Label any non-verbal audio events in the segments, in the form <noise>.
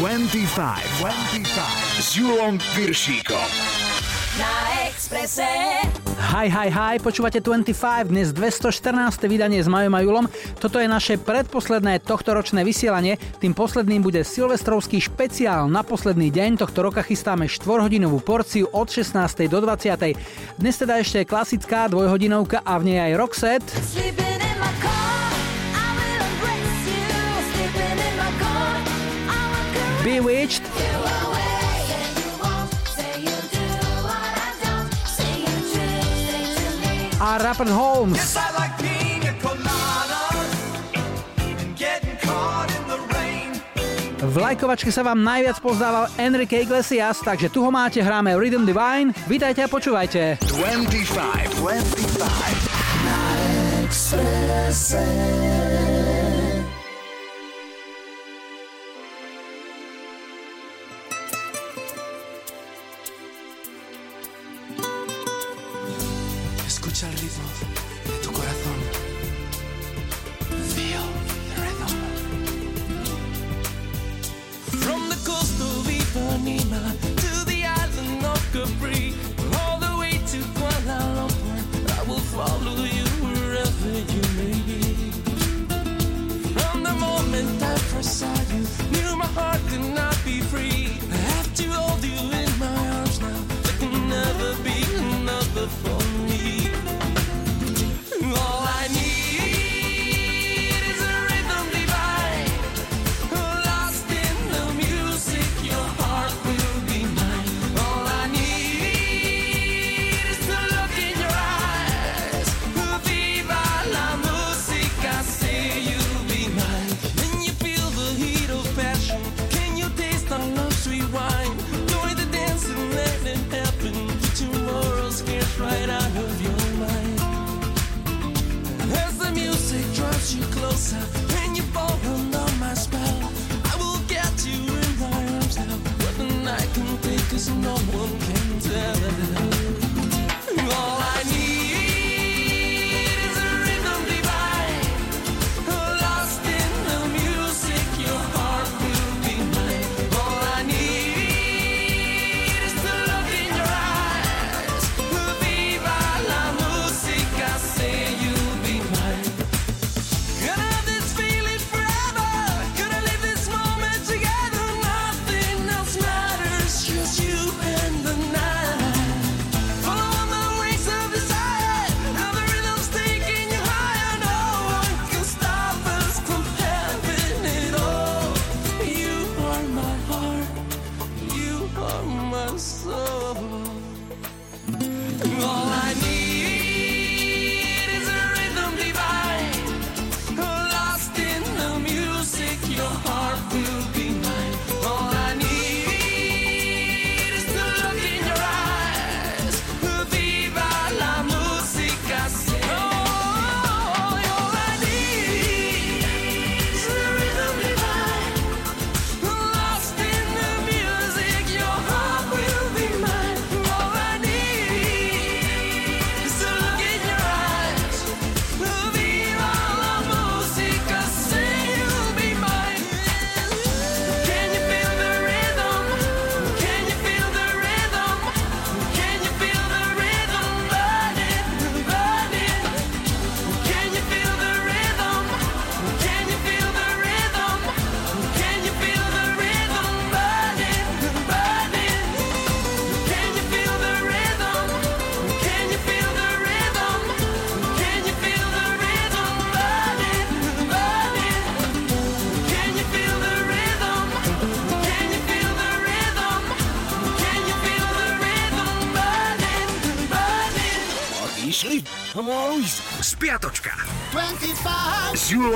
25. 25. S Julom Piršíkom na Expresse. Hi, hi, hi, počúvate 25, dnes 214. vydanie s Majom a Julom. Toto je naše predposledné tohtoročné vysielanie, tým posledným bude silvestrovský špeciál. Na posledný deň tohto roka chystáme 4-hodinovú porciu od 16. do 20. Dnes teda ešte klasická dvojhodinovka a v nej aj Roxette. Sliby. Bewitched. A Rappin' Holmes. V lajkovačke sa vám najviac pozdával Enrique Iglesias, takže tu ho máte, hráme Rhythm Divine. Vítajte a počúvajte. 25, 25 na no one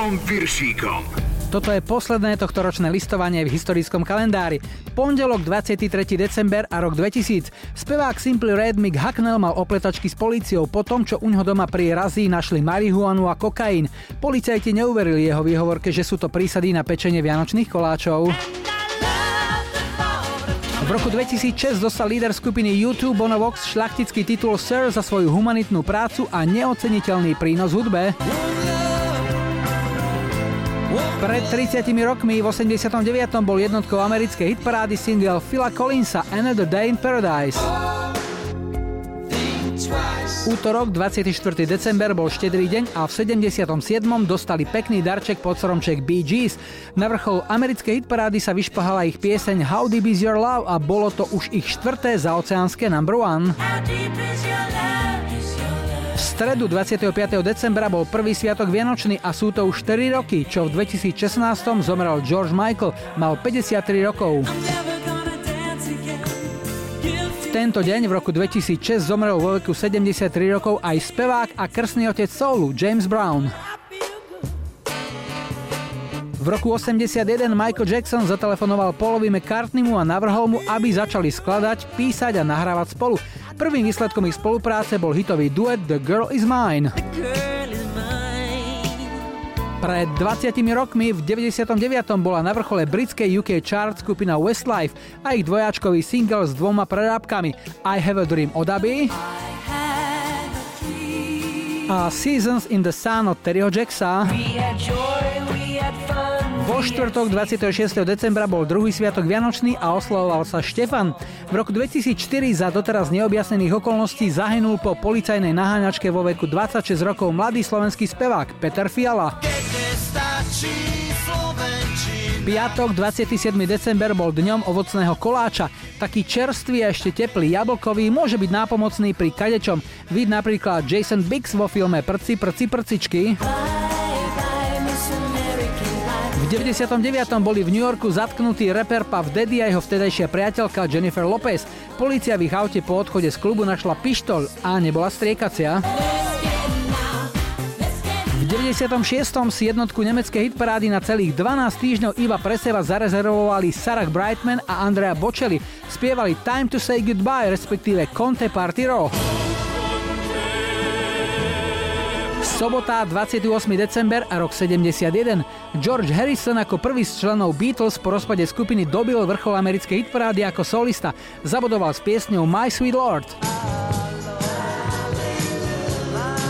Milanom Viršíkom. Toto je posledné tohtoročné listovanie v historickom kalendári. Pondelok 23. december a rok 2000. Spevák Simple Red Mick Hacknell mal opletačky s policiou po tom, čo uňho doma pri razí našli marihuanu a kokain. Policajti neuverili jeho výhovorke, že sú to prísady na pečenie vianočných koláčov. V roku 2006 dostal líder skupiny YouTube Bonovox šlachtický titul Sir za svoju humanitnú prácu a neoceniteľný prínos hudbe. Yeah. Pred 30 rokmi v 89. bol jednotkou americkej hitparády single Phila Collinsa Another Day in Paradise. Útorok 24. december bol štedrý deň a v 77. dostali pekný darček pod stromček Bee Gees. Na vrchol americkej hitparády sa vyšpahala ich pieseň How Deep Is Your Love a bolo to už ich štvrté zaoceánske number one. V stredu 25. decembra bol prvý sviatok Vianočný a sú to už 4 roky, čo v 2016 zomrel George Michael, mal 53 rokov. V tento deň v roku 2006 zomrel vo veku 73 rokov aj spevák a krstný otec soulu James Brown. V roku 81 Michael Jackson zatelefonoval Paulovi McCartneymu a navrhol mu, aby začali skladať, písať a nahrávať spolu. Prvým výsledkom ich spolupráce bol hitový duet The Girl Is Mine. Pred 20 rokmi v 99. bola na vrchole britskej UK chart skupina Westlife a ich dvojáčkový single s dvoma prerábkami I Have a Dream od Abby a Seasons in the Sun od Terryho Jacksa. Vo štvrtok 26. decembra bol druhý sviatok Vianočný a oslavoval sa Štefan. V roku 2004 za doteraz neobjasnených okolností zahynul po policajnej naháňačke vo veku 26 rokov mladý slovenský spevák Peter Fiala. Piatok 27. december bol dňom ovocného koláča. Taký čerstvý a ešte teplý jablkový môže byť nápomocný pri kadečom. Vid napríklad Jason Biggs vo filme Prci, prci, prcičky. V 99. boli v New Yorku zatknutí reper Puff Daddy a jeho vtedajšia priateľka Jennifer Lopez. Polícia v ich aute po odchode z klubu našla pištol a nebola striekacia. V 96. si jednotku nemeckej hitparády na celých 12 týždňov iba pre seba zarezervovali Sarah Brightman a Andrea Bocelli. Spievali Time to say goodbye, respektíve Conte Party Rock. Sobota, 28. december a rok 71. George Harrison ako prvý z členov Beatles po rozpade skupiny dobil vrchol americkej hitparády ako solista. Zabodoval s piesňou My Sweet Lord.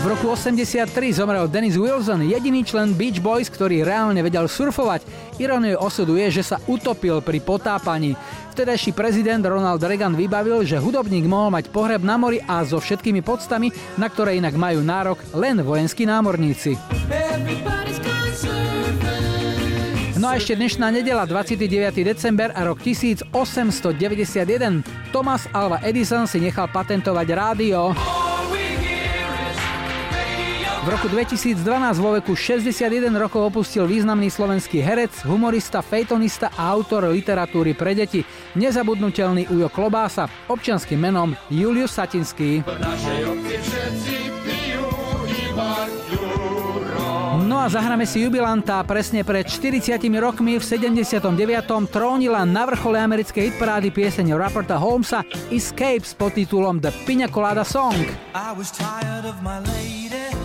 V roku 83 zomrel Dennis Wilson, jediný člen Beach Boys, ktorý reálne vedel surfovať. Ironie osudu je, že sa utopil pri potápaní. Vtedajší prezident Ronald Reagan vybavil, že hudobník mohol mať pohreb na mori a so všetkými podstami, na ktoré inak majú nárok len vojenskí námorníci. No a ešte dnešná nedela, 29. december a rok 1891. Thomas Alva Edison si nechal patentovať rádio. V roku 2012 vo veku 61 rokov opustil významný slovenský herec, humorista, fejtonista a autor literatúry pre deti, nezabudnutelný Ujo Klobása, občianským menom Julius Satinský. No a zahráme si jubilanta. Presne pred 40 rokmi v 79. trónila na vrchole americkej hitparády pieseň Rapporta Holmesa Escape s podtitulom The Pina Colada Song. I was tired of my lady.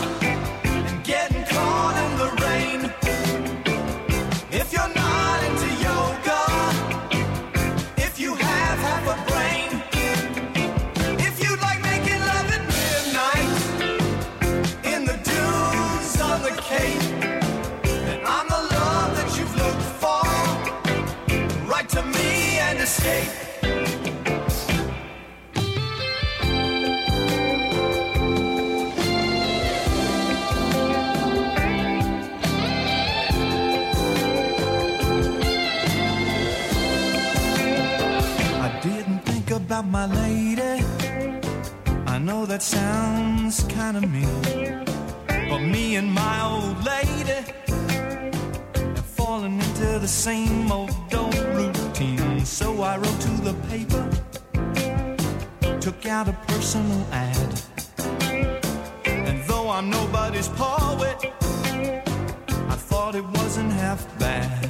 about my lady. I know that sounds kind of mean. But me and my old lady have fallen into the same old old routine. So I wrote to the paper, took out a personal ad. And though I'm nobody's poet, I thought it wasn't half bad.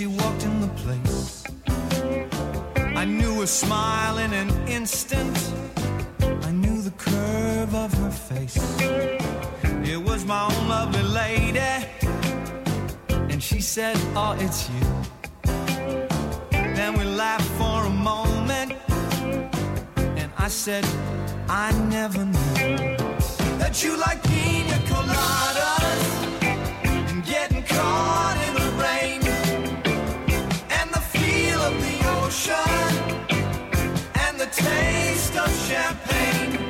she walked in the place. I knew her smile in an instant. I knew the curve of her face. It was my own lovely lady. And she said, Oh, it's you. Then we laughed for a moment. And I said, I never knew that you like pina coladas. taste of champagne.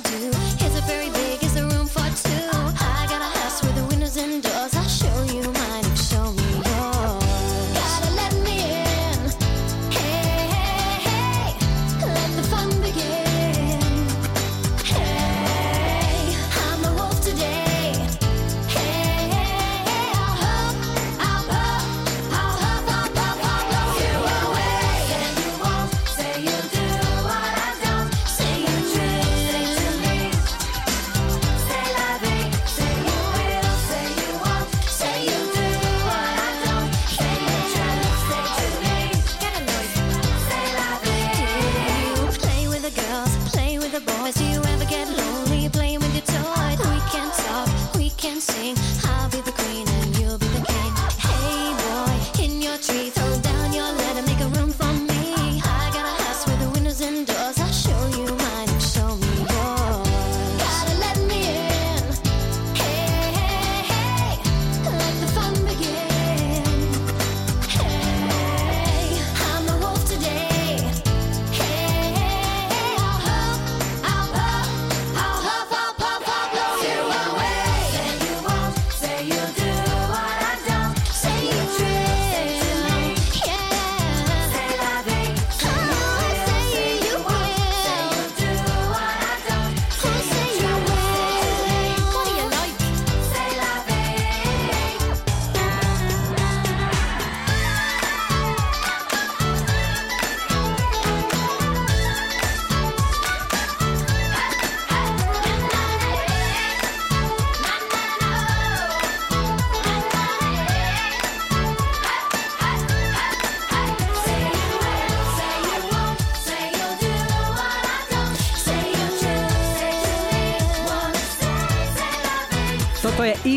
gotta do.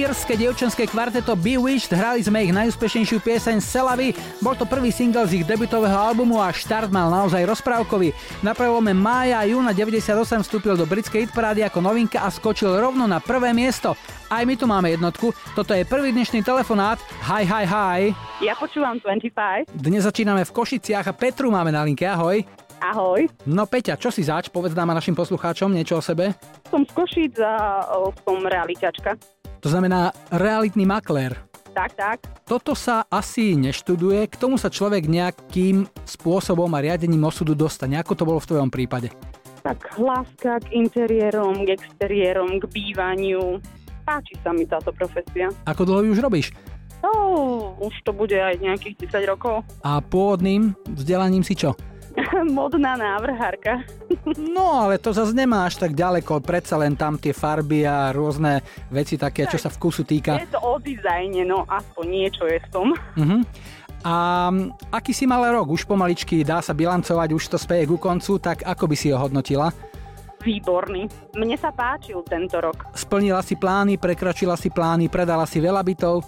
írske dievčenské kvarteto Bewitched, hrali sme ich najúspešnejšiu pieseň Selavy, bol to prvý single z ich debutového albumu a štart mal naozaj rozprávkový. Na prelome mája a júna 98 vstúpil do britskej hitparády ako novinka a skočil rovno na prvé miesto. Aj my tu máme jednotku, toto je prvý dnešný telefonát, hi hi hi. Ja počúvam 25. Dnes začíname v Košiciach a Petru máme na linke, ahoj. Ahoj. No Peťa, čo si zač? Povedz nám a našim poslucháčom niečo o sebe. Som z Košic a o, som realitačka. To znamená realitný maklér. Tak, tak. Toto sa asi neštuduje, k tomu sa človek nejakým spôsobom a riadením osudu dostane. Ako to bolo v tvojom prípade? Tak láska k interiérom, k exteriérom, k bývaniu. Páči sa mi táto profesia. Ako dlho ju už robíš? No, už to bude aj nejakých 10 rokov. A pôvodným vzdelaním si čo? <laughs> Modná návrhárka. No, ale to zase nemáš tak ďaleko, predsa len tam tie farby a rôzne veci také, čo sa vkusu týka. Je to o dizajne, no aspoň niečo je v tom. Uh-huh. A aký si mal rok? Už pomaličky dá sa bilancovať, už to speje ku koncu, tak ako by si ho hodnotila? Výborný. Mne sa páčil tento rok. Splnila si plány, prekročila si plány, predala si veľa bytov?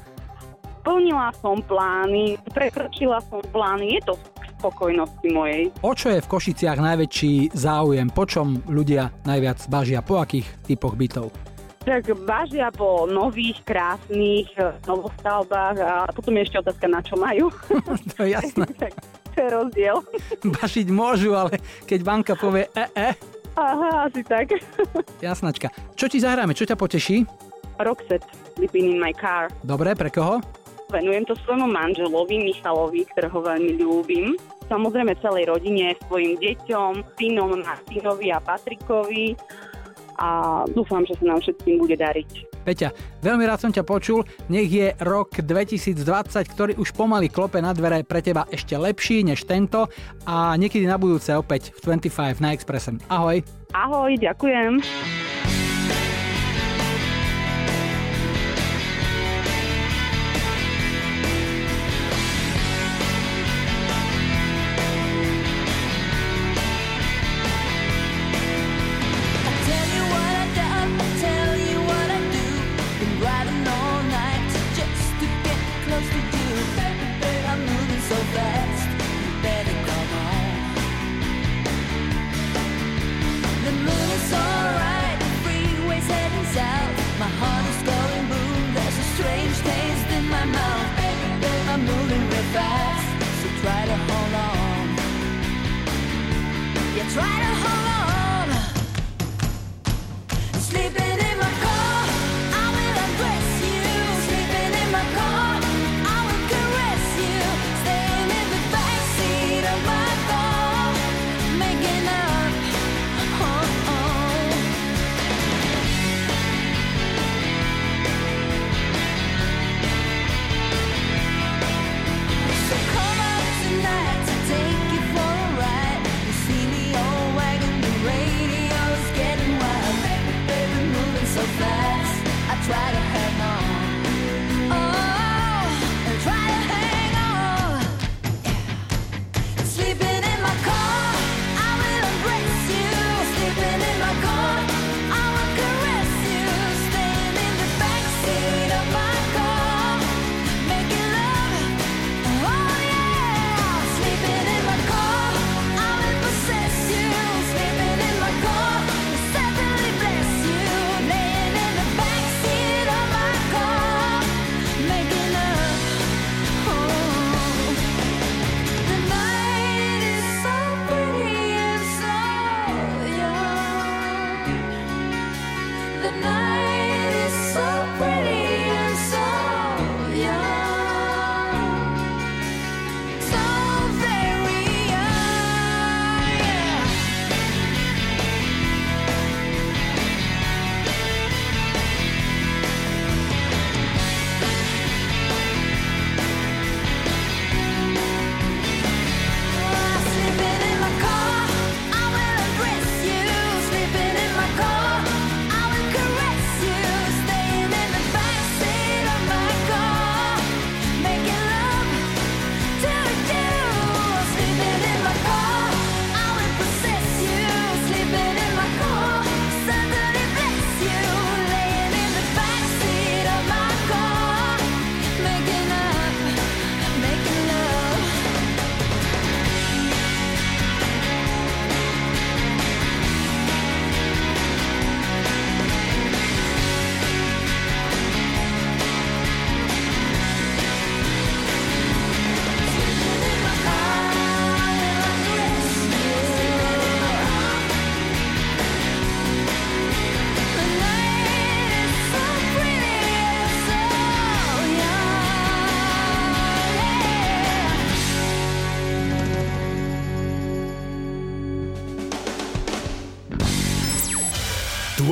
Plnila som plány, prekročila som plány. Je to k spokojnosti mojej. O čo je v Košiciach najväčší záujem? Po čom ľudia najviac bažia? Po akých typoch bytov? Tak bažia po nových, krásnych eh, novostavbách a potom je ešte otázka, na čo majú. <laughs> to je jasné. <laughs> tak to je rozdiel. <laughs> Bašiť môžu, ale keď banka povie e, e, Aha, asi tak. jasnačka. Čo ti zahráme? Čo ťa poteší? Roxette, Sleeping in my car. Dobre, pre koho? Venujem to svojmu manželovi Michalovi, ktorého veľmi ľúbim. Samozrejme celej rodine, svojim deťom, synom Martinovi a Patrikovi a dúfam, že sa nám všetkým bude dariť. Peťa, veľmi rád som ťa počul. Nech je rok 2020, ktorý už pomaly klope na dvere pre teba ešte lepší než tento a niekedy na budúce opäť v 25 na Expresse. Ahoj. Ahoj, ďakujem.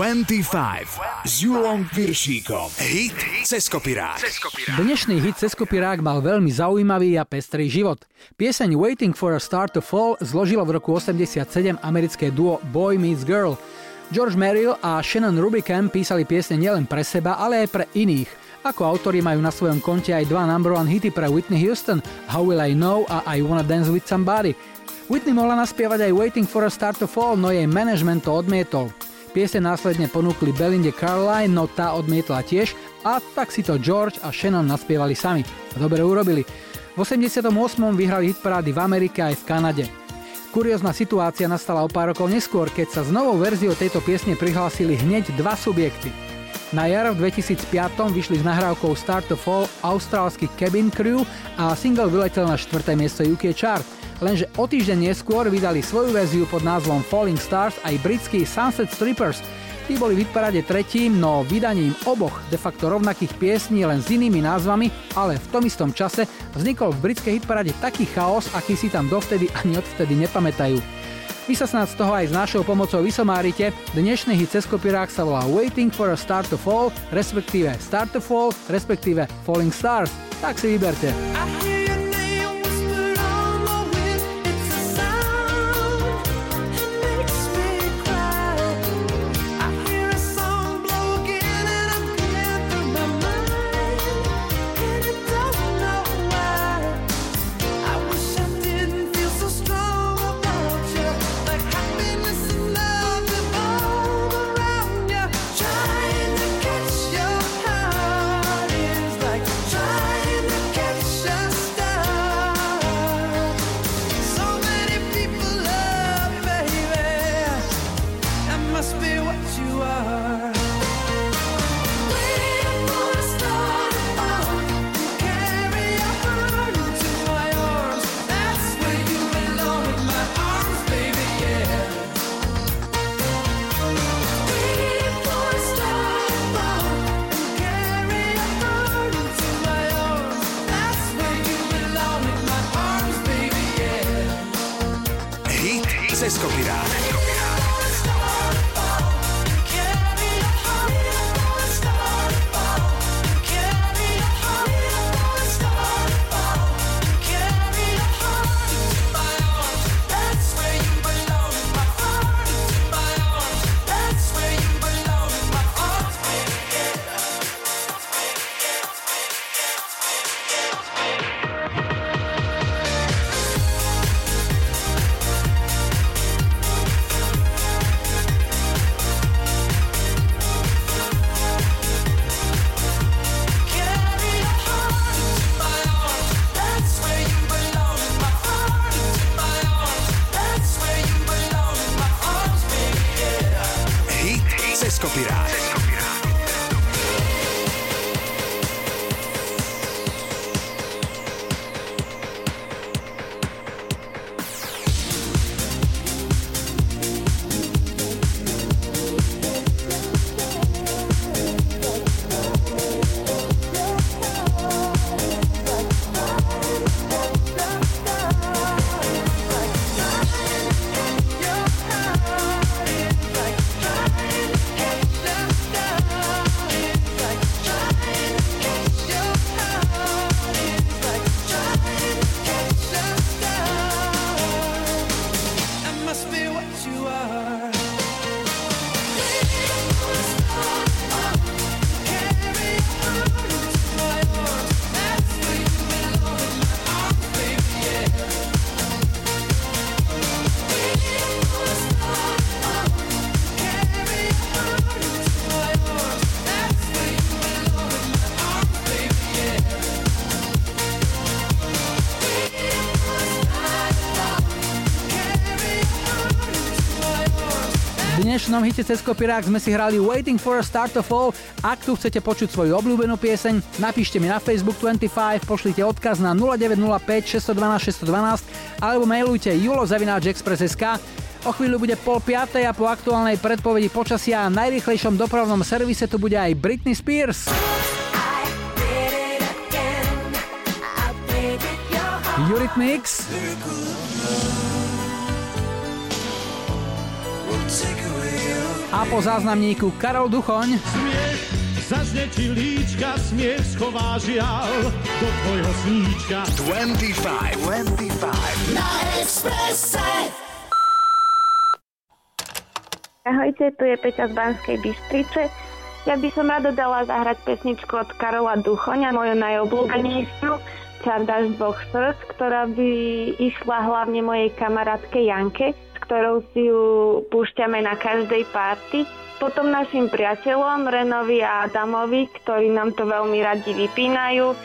25 s Julom Piršíkom. Hit cez kopirák. Dnešný hit cez kopirák mal veľmi zaujímavý a pestrý život. Pieseň Waiting for a Star to Fall zložilo v roku 87 americké duo Boy Meets Girl. George Merrill a Shannon Rubicam písali piesne nielen pre seba, ale aj pre iných. Ako autori majú na svojom konte aj dva number one hity pre Whitney Houston, How Will I Know a I Wanna Dance With Somebody. Whitney mohla naspievať aj Waiting for a Star to Fall, no jej management to odmietol. Piese následne ponúkli Belinde Caroline, no tá odmietla tiež a tak si to George a Shannon naspievali sami. A dobre urobili. V 88. vyhrali hitparády v Amerike aj v Kanade. Kuriózna situácia nastala o pár rokov neskôr, keď sa s novou verziou tejto piesne prihlásili hneď dva subjekty. Na jar v 2005 vyšli s nahrávkou Start to Fall austrálsky Cabin Crew a single vyletel na 4. miesto UK chart. Lenže o týždeň neskôr vydali svoju verziu pod názvom Falling Stars aj britský Sunset Strippers. Tí boli v hitparade tretím, no vydaním oboch de facto rovnakých piesní len s inými názvami, ale v tom istom čase vznikol v britskej hitparade taký chaos, aký si tam dovtedy ani odvtedy nepamätajú. Vy sa snad z toho aj s našou pomocou vysomárite. Dnešný hit cez kopirák sa volá Waiting for a Star to Fall, respektíve Start to Fall, respektíve Falling Stars. Tak si vyberte. I dnešnom hite cez kopirák sme si hrali Waiting for a Star to Fall. Ak tu chcete počuť svoju obľúbenú pieseň, napíšte mi na Facebook 25, pošlite odkaz na 0905 612 612 alebo mailujte julozavináčexpress.sk. O chvíľu bude pol piatej a po aktuálnej predpovedi počasia a najrýchlejšom dopravnom servise tu bude aj Britney Spears. Eurythmics, A po záznamníku Karol Duchoň. Smiech zažne ti líčka, smiech schová žiaľ do tvojho sníčka. 25, 25. Na Expresse. Ahojte, tu je Peťa z Banskej Bystrice. Ja by som rada dala zahrať pesničku od Karola Duchoňa, moju najobľúbenejšiu, Čardáš dvoch srdc, ktorá by išla hlavne mojej kamarátke Janke, ktorou si ju púšťame na každej párty. Potom našim priateľom Renovi a Adamovi, ktorí nám to veľmi radi vypínajú.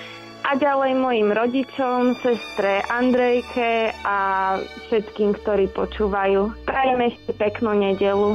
A ďalej mojim rodičom, sestre Andrejke a všetkým, ktorí počúvajú. Prajem ešte peknú nedelu.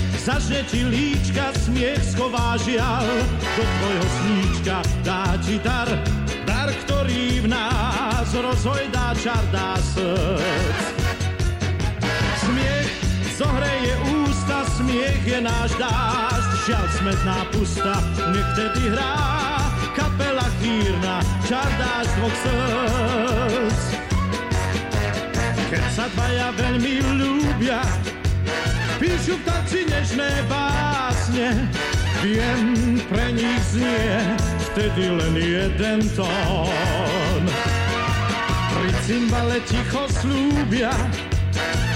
zažne ti líčka, smiech schová žiaľ. Do tvojho sníčka dá ti dar, dar, ktorý v nás rozhojdá čar, dá srdc. Smiech zohreje ústa, smiech je náš dážď, žiaľ smetná pusta, vtedy hrá kapela chýrna, čar dáš dvoch srdc. Keď sa dvaja veľmi ľúbia, píšu v tanci nežné básne. Viem, pre nich znie vtedy len jeden tón. Pri cymbale ticho slúbia,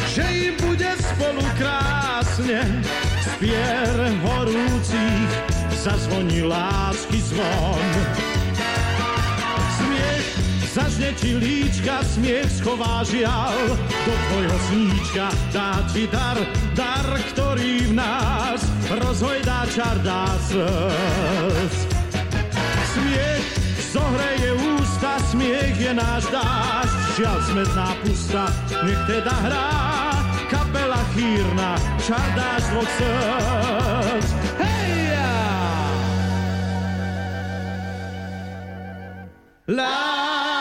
že im bude spolu krásne. Spier horúcich zazvoní lásky zvon. Zažne ti líčka, smiech schová žiaľ. Do tvojho sníčka dá ti dar, dar, ktorý v nás rozhojdá čar, dá srdc. Smiech zohreje ústa, smiech je náš dážď, žiaľ smetná pusta, nech teda hrá kapela chýrna, čar dáš dvoch srdc. Hej! La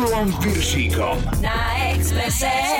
Julom Piršíkom. Na Expresse.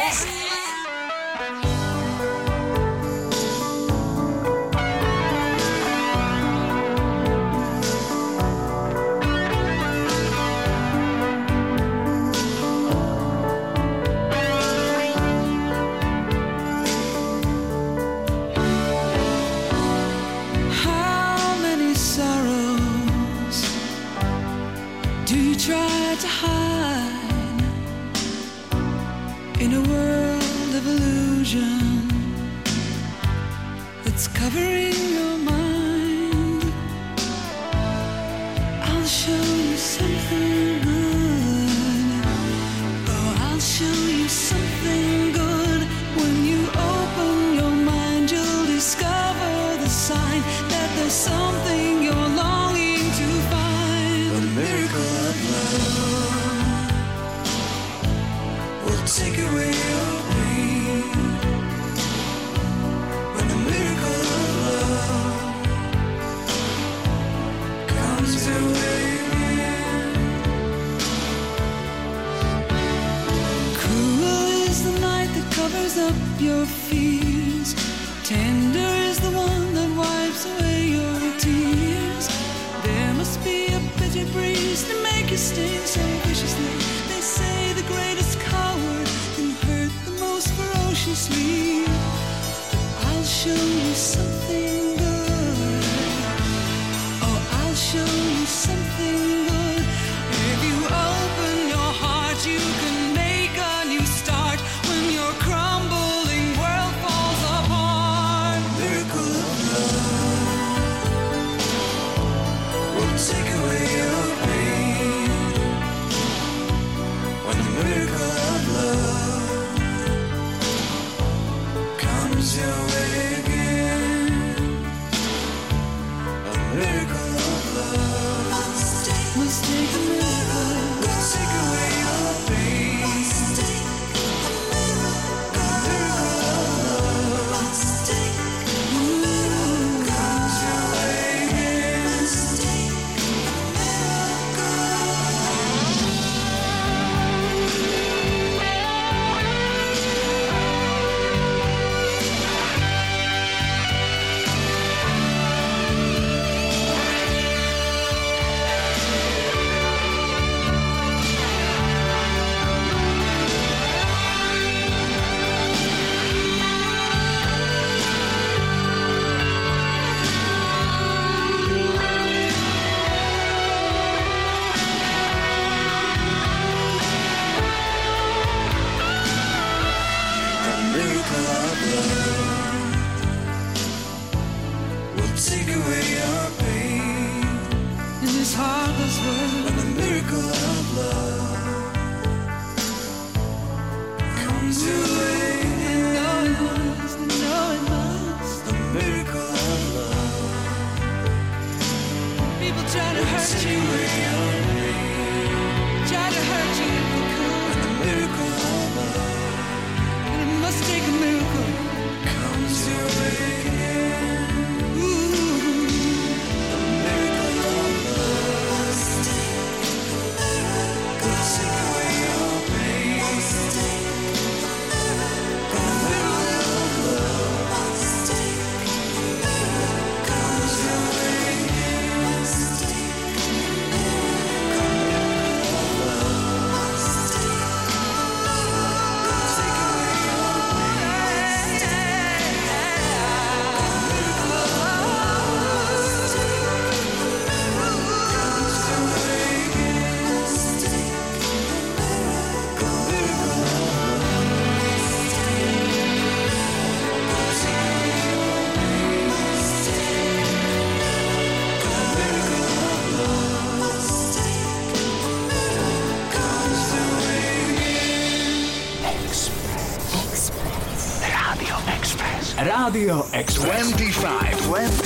Radio X25. 25.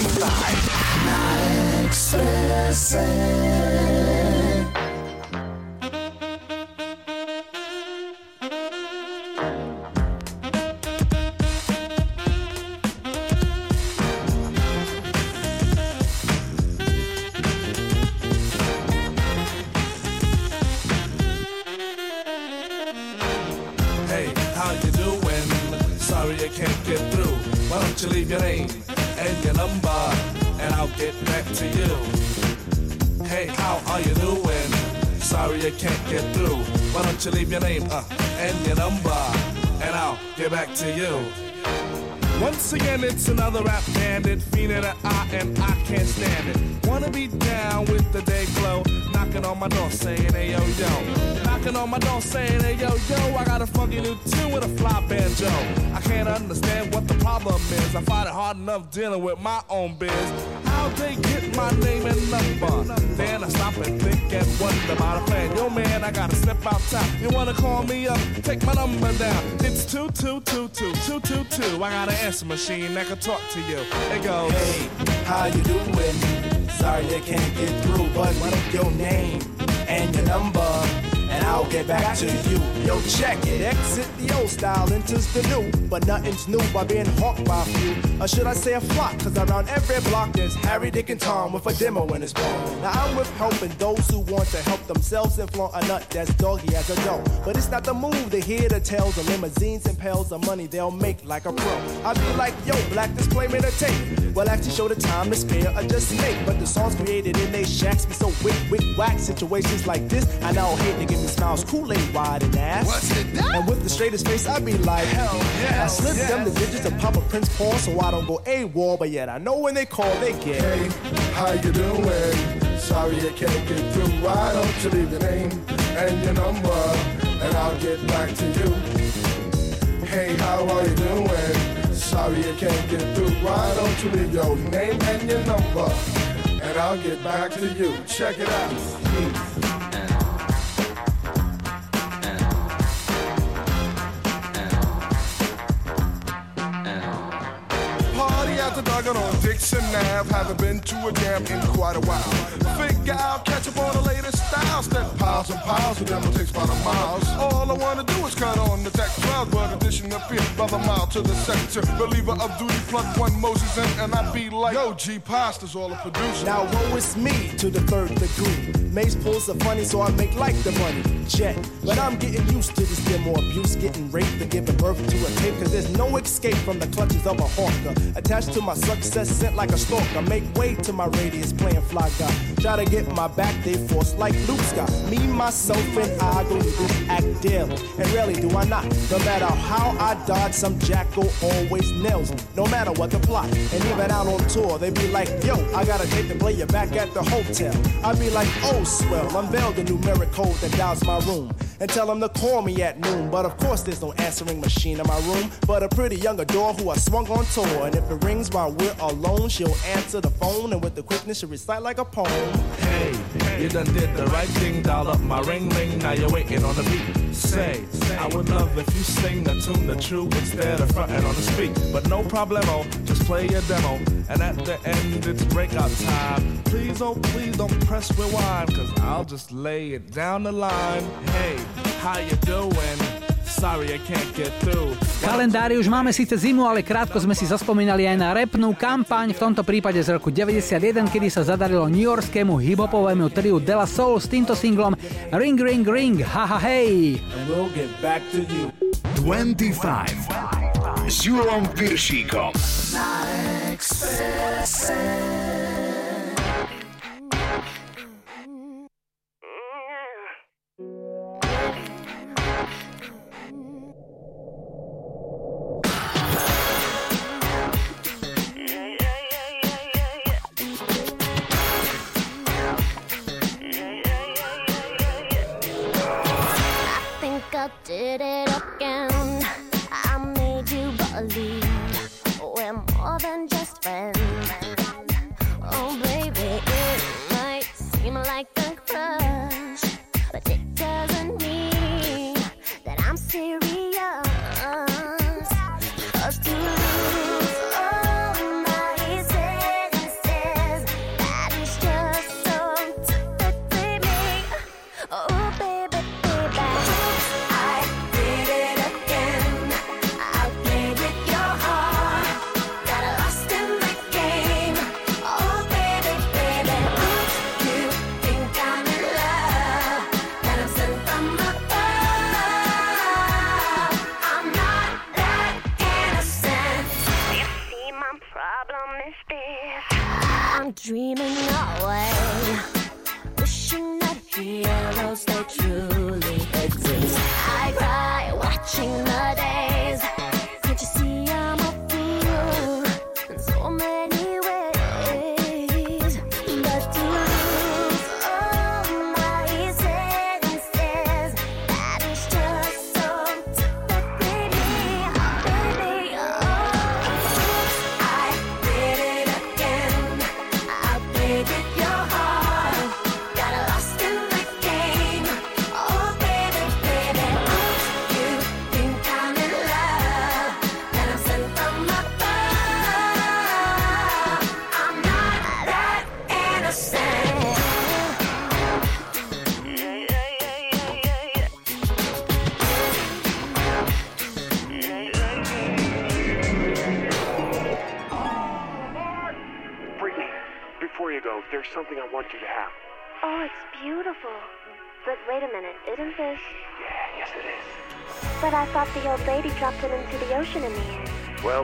The problem is, I find it hard enough dealing with my own biz. How they get my name and number? Then I stop and think and wonder about a plan. Yo, man, I gotta step out top. You wanna call me up? Take my number down. It's 2222222. Two, two, two, I got an answer machine that can talk to you. It goes, Hey, how you doing? Sorry I can't get through, but what's your name and your number? I'll get back to you. Yo, check it. Exit the old style, enters the new. But nothing's new by being hawked by a few. Or should I say a flock? Cause around every block there's Harry, Dick, and Tom with a demo in his palm. Now I'm with helping those who want to help themselves and flaunt a nut that's doggy as a dough. But it's not the move to hear the tales of limousines and pails of money they'll make like a pro. I'll be like, yo, black display made a tape. Well, actually show the time to spare or just make. But the songs created in they shacks be so wick, wick, whack. Situations like this, I now hate to give me smiles, Kool-Aid wide and ass. What's it done? And with the straightest face, I be like, hell yeah, I slip yes. them the digits of Papa Prince Paul so I don't go AWOL, but yet I know when they call, they get. Hey, how you doing? Sorry I can't get through. Why don't you leave your name and your number, and I'll get back to you. Hey, how are you doing? Sorry I can't get through. Why don't you leave your name and your number, and I'll get back to you. Check it out. Party after dark on Dixon Ave. Haven't been to a jam in quite a while. Figure I'll catch up on the latest styles. Step piles and piles of them will take about a miles. All I wanna do is cut on the deck 12. But addition appear by the mile to the sector. Believer of duty, plug one Moses in, and I be like, Yo, G Pasta's all a producer. Now woe is me to the third degree. Mace pulls the funny, so I make like the money. Jet. But I'm getting used to this demo abuse, getting raped and giving birth to a tape. Cause there's no escape from the clutches of a hawker. Attached to my success, sent like a stalker. Make way to my radius, playing fly guy. Try to get my back, they force like Luke Scott. Me, myself, and I go through act daily. And rarely do I not. No matter how I dodge, some jackal always nails me. No matter what the plot. And even out on tour, they be like, yo, I got a date to play you back at the hotel. I be like, oh, swell, unveil the numeric code that dials my room. And tell them to call me at noon. But of course, there's no answering machine in my room. But a pretty young adore who I swung on tour. And if it rings while we're alone, she'll answer the phone. And with the quickness, she'll recite like a poem. Hey, you done did the right thing, dial up my ring ring, now you're waiting on the beat. Say, I would love if you sing the tune the true instead of fronting on the speak. But no problemo, just play your demo. And at the end, it's breakout time. Please, oh, please don't press rewind, cause I'll just lay it down the line. Hey, how you doing? Sorry, I can't get through. V kalendári už máme síce zimu, ale krátko sme si zaspomínali aj na repnú kampaň, v tomto prípade z roku 91, kedy sa zadarilo newyorskému hiphopovému triu De La Soul s týmto singlom Ring Ring Ring, haha hej! And we'll get back to you. 25 s Julom Piršíkom. I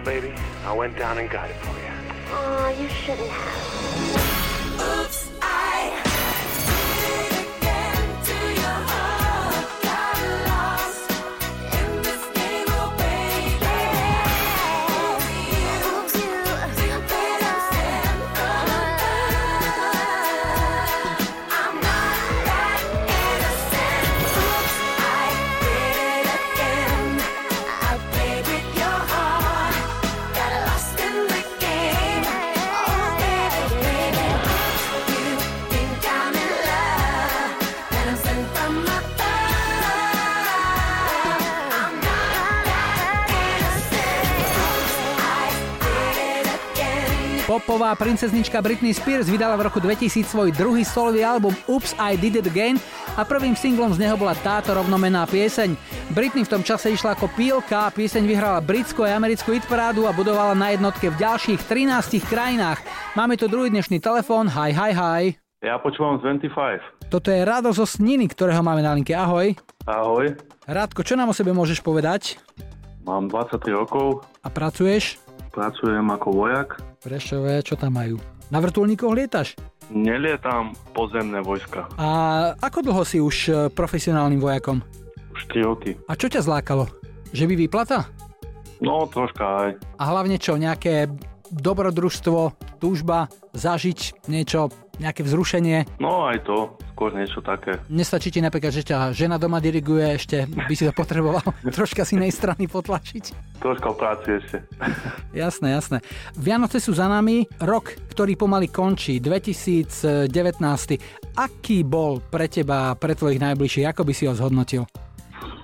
baby, I went down and got it for you. Oh, you shouldn't have. Popová princeznička Britney Spears vydala v roku 2000 svoj druhý solový album Oops, I Did It Again a prvým singlom z neho bola táto rovnomená pieseň. Britney v tom čase išla ako pílka pieseň vyhrala britskú a americkú hitparádu a budovala na jednotke v ďalších 13 krajinách. Máme tu druhý dnešný telefón. Hi, hi, hi. Ja počúvam z 25. Toto je Rado zo Sniny, ktorého máme na linke. Ahoj. Ahoj, Radko, čo nám o sebe môžeš povedať? mám 23 rokov, A pracuješ? pracujem ako vojak, Prešové, čo tam majú? Na vrtulníkoch lietaš? nelietam pozemné vojska. A ako dlho si už e, profesionálnym vojakom? Už 3 roky. A čo ťa zlákalo? Že by výplata? No, troška aj. A hlavne čo, nejaké dobrodružstvo, túžba, zažiť niečo, nejaké vzrušenie? No, aj to, skôr niečo také. Nestačí ti napríklad, že ťa žena doma diriguje, ešte by si to potreboval <laughs> troška z inej strany potlačiť. Troška práci ešte. <laughs> Jasné, jasné. Vianoce sú za nami, rok, ktorý pomaly končí, 2019. Aký bol pre teba, pre tvojich najbližších, ako by si ho zhodnotil?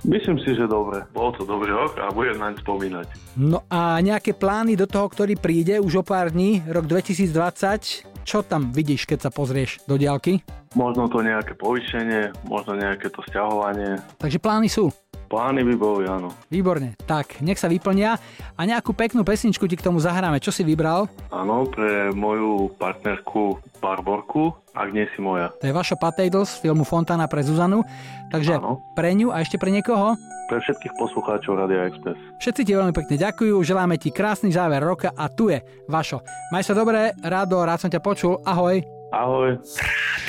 Myslím si, že dobre. Bol to dobrý rok a budem naň spomínať. No a nejaké plány do toho, ktorý príde už o pár dní, rok 2020, čo tam vidíš, keď sa pozrieš do diálky? Možno to nejaké povýšenie, možno nejaké to stiahovanie. Takže plány sú. Plány by boli, áno. Výborne. Tak, nech sa vyplnia a nejakú peknú pesničku ti k tomu zahráme. Čo si vybral? Áno, pre moju partnerku Barborku, ak nie si moja. To je Vaša Patejdl z filmu Fontana pre Zuzanu. Takže Áno. pre ňu a ešte pre niekoho? Pre všetkých poslucháčov Radia Express. Všetci ti veľmi pekne ďakujú, želáme ti krásny záver roka a tu je Vašo. Maj sa dobre, Rado, rád som ťa počul, ahoj. Ahoj. Ak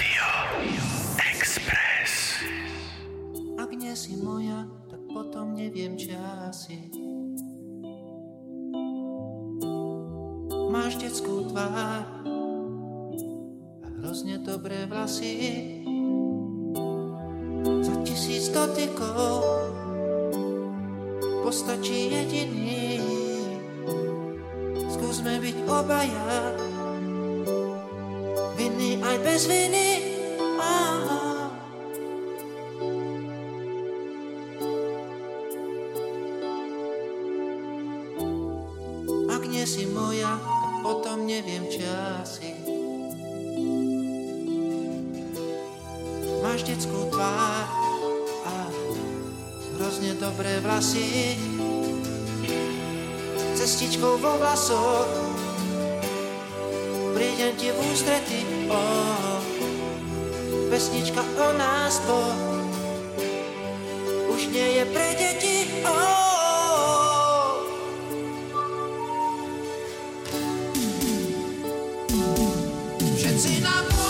neviem, či asi. Máš detskú tvár a hrozne dobré vlasy. Za tisíc dotykov postačí jediný. Skúsme byť obaja, vinný aj bez viny. Aha. Ak si moja, tak potom neviem, či asi. Máš detskú tvár a hrozne dobré vlasy. Cestičkou vo vlasoch prídem ti v ústrety. Oh, pesnička o nás dvoch už nie je pre deti. Oh, Všetci nám môžu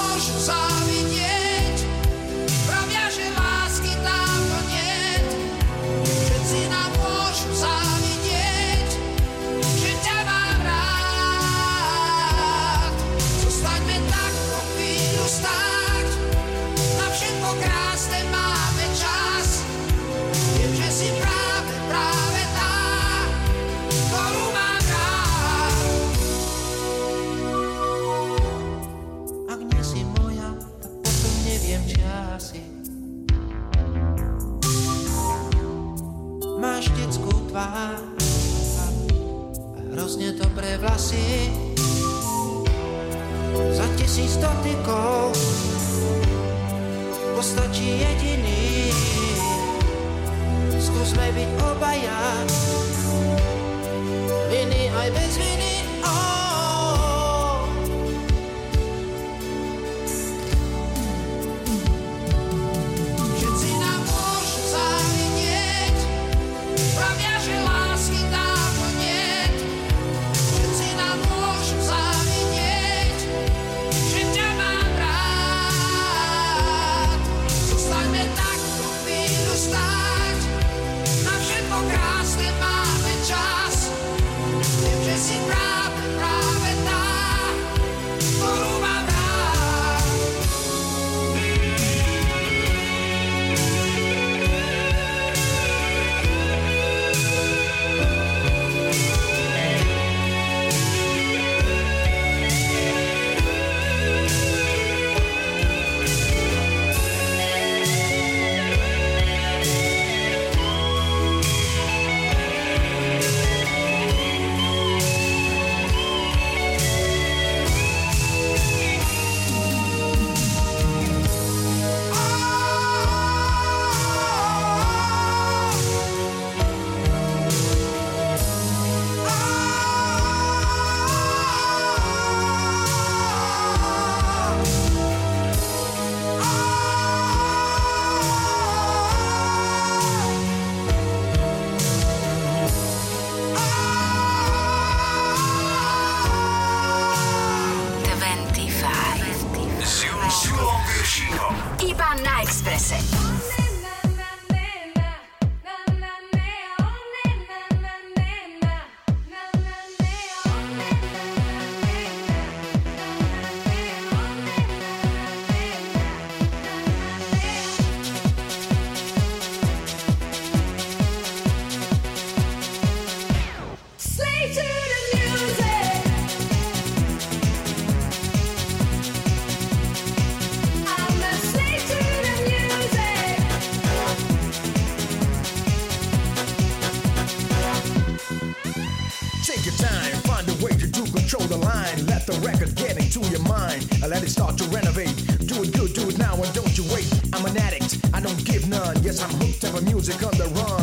Find a way to do control the line. Let the record get into your mind. And let it start to renovate. Do it good, do it now, and don't you wait. I'm an addict, I don't give none. Yes, I'm hooked up on music on the run.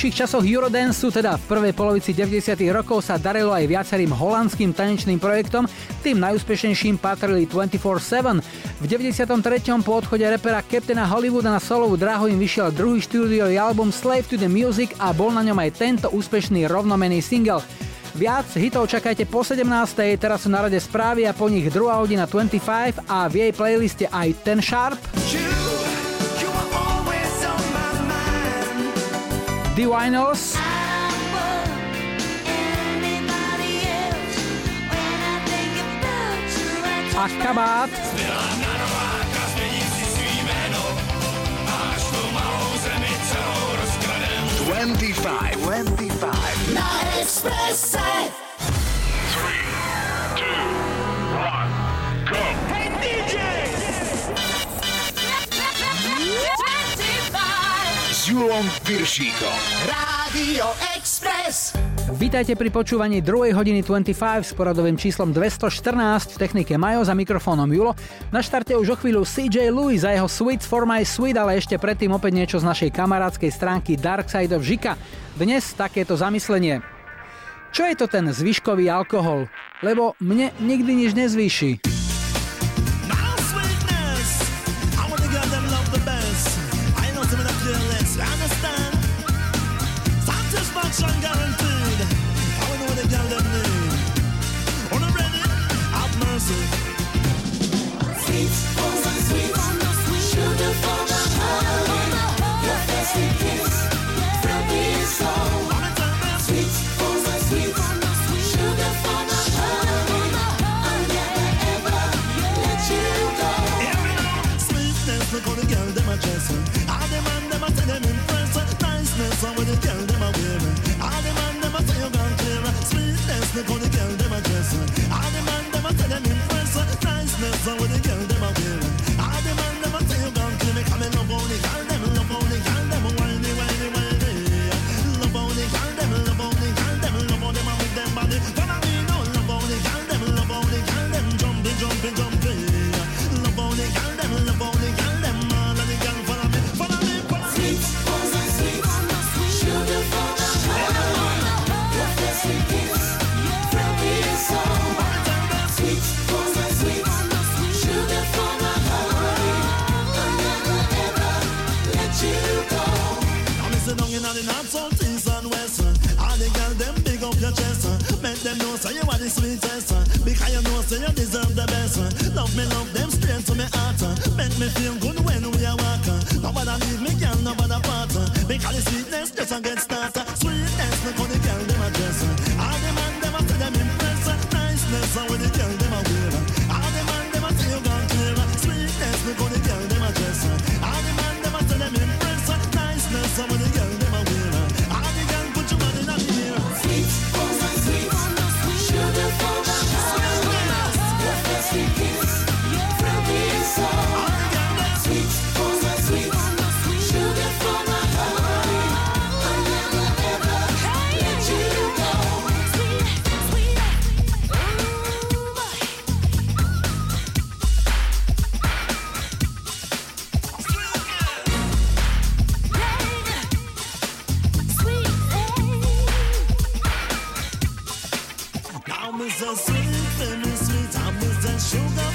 najlepších časoch Eurodanceu, teda v prvej polovici 90. rokov sa darilo aj viacerým holandským tanečným projektom, tým najúspešnejším patrili 24-7. V 93. po odchode repera Captaina Hollywooda na solovú dráhu im vyšiel druhý štúdiový album Slave to the Music a bol na ňom aj tento úspešný rovnomený single. Viac hitov čakajte po 17. Teraz sú na rade správy a po nich druhá hodina 25 a v jej playliste aj ten Sharp. Yeah! Divinos. A kabát. Twenty-five. Twenty-five. Na exprese. Julom Viršíkom. Rádio Express. Vítajte pri počúvaní 2. hodiny 25 s poradovým číslom 214 v technike Majo za mikrofónom Julo. Na štarte už o chvíľu CJ Lewis a jeho Sweets for my sweet, ale ešte predtým opäť niečo z našej kamarádskej stránky Dark Side of Žika. Dnes takéto zamyslenie. Čo je to ten zvyškový alkohol? Lebo mne nikdy nič nezvýši. niceness. Look on the girl, them a dress. All the man, them a tell them impress. Niceness, them know, say you are the sweetest. Uh, because you know, say you deserve the best. Uh. Love me, love them straight to my heart. Uh. Make me feel good when we are walking. Nobody leave me, girl, nobody part. Because the sweetness just a get started. Sweetness, look how the girl them address. All the man them say them impress. Niceness, how the girl your sweet, feeling sweet. I'm with the sugar.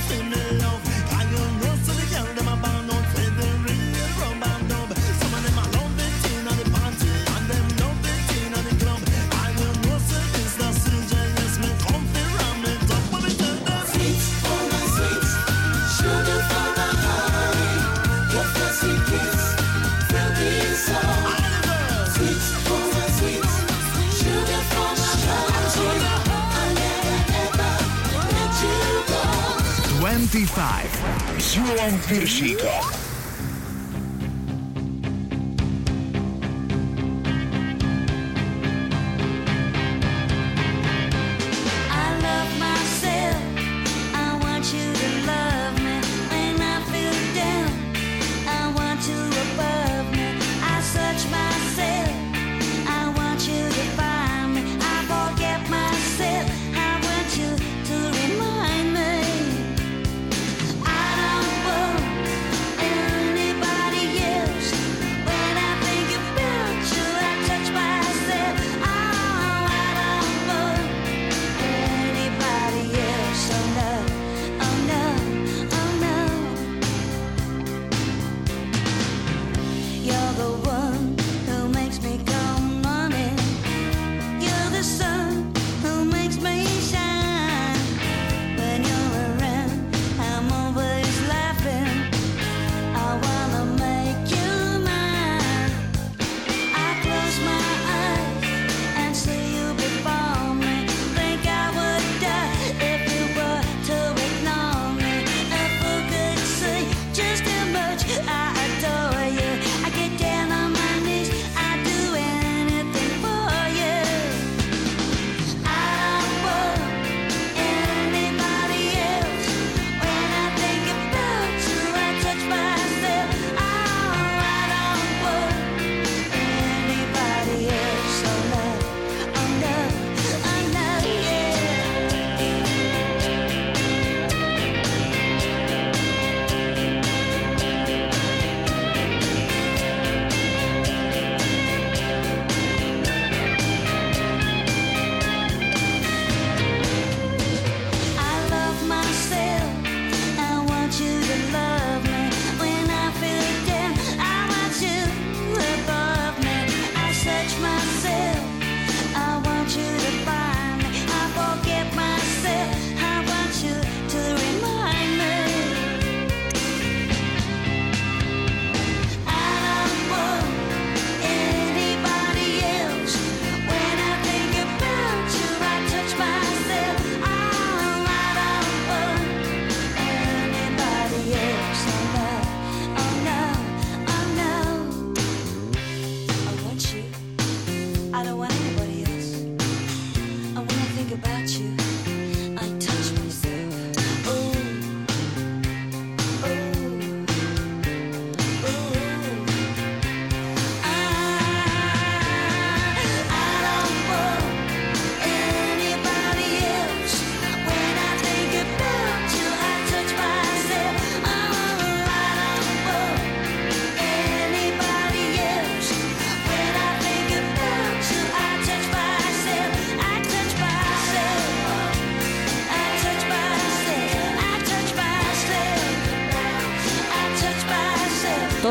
Numan Gürşikan.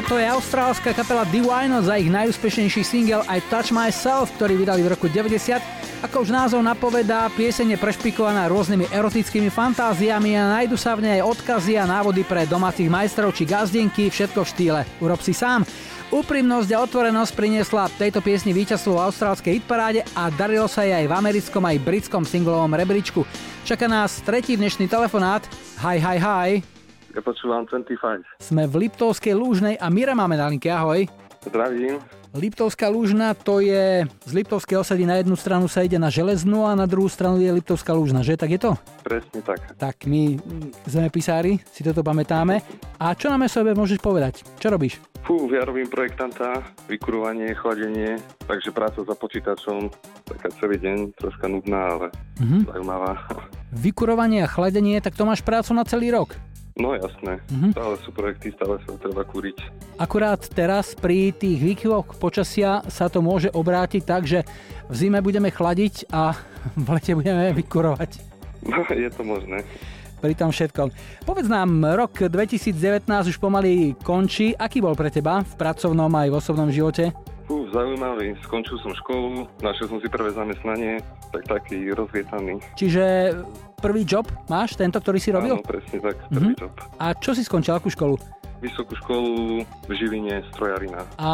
Toto je austrálska kapela Divino za ich najúspešnejší single I Touch Myself, ktorý vydali v roku 90. Ako už názov napovedá, pieseň je prešpikovaná rôznymi erotickými fantáziami a nájdu sa v nej odkazy a návody pre domácich majstrov či gazdenky, všetko v štýle Urob si sám. Úprimnosť a otvorenosť priniesla tejto piesni víťazstvo v austrálskej hitparáde a darilo sa jej aj v americkom aj britskom singlovom rebríčku. Čaká nás tretí dnešný telefonát. Hi, hi, hi. Ja počúvam 25. Sme v Liptovskej Lúžnej a Mira máme na linke, ahoj. Zdravím. Liptovská Lúžna to je, z Liptovskej osady na jednu stranu sa ide na Železnú a na druhú stranu je Liptovská Lúžna, že? Tak je to? Presne tak. Tak my mm, zemepisári si toto pamätáme. A čo nám sebe môžeš povedať? Čo robíš? Fú, ja robím projektanta, vykurovanie, chladenie, takže práca za počítačom, taká celý deň, troška nudná, ale Mhm. zaujímavá. Vykurovanie a chladenie, tak to máš prácu na celý rok. No jasné, Mhm. stále sú projekty, stále sa treba kúriť. Akurát teraz pri tých výkyvoch počasia sa to môže obrátiť tak, že v zime budeme chladiť a <laughs> v lete budeme vykurovať. No, je to možné. Pri tom všetkom. Povedz nám, rok 2019 už pomaly končí. Aký bol pre teba v pracovnom aj v osobnom živote? Fú, zaujímavý, skončil som školu, našiel som si prvé zamestnanie, tak taký rozvietaný. Čiže prvý job máš, tento, ktorý si robil? Áno, presne tak, prvý Mhm. job. A čo si skončil, akú školu? Vysokú školu v Žiline, strojarina. A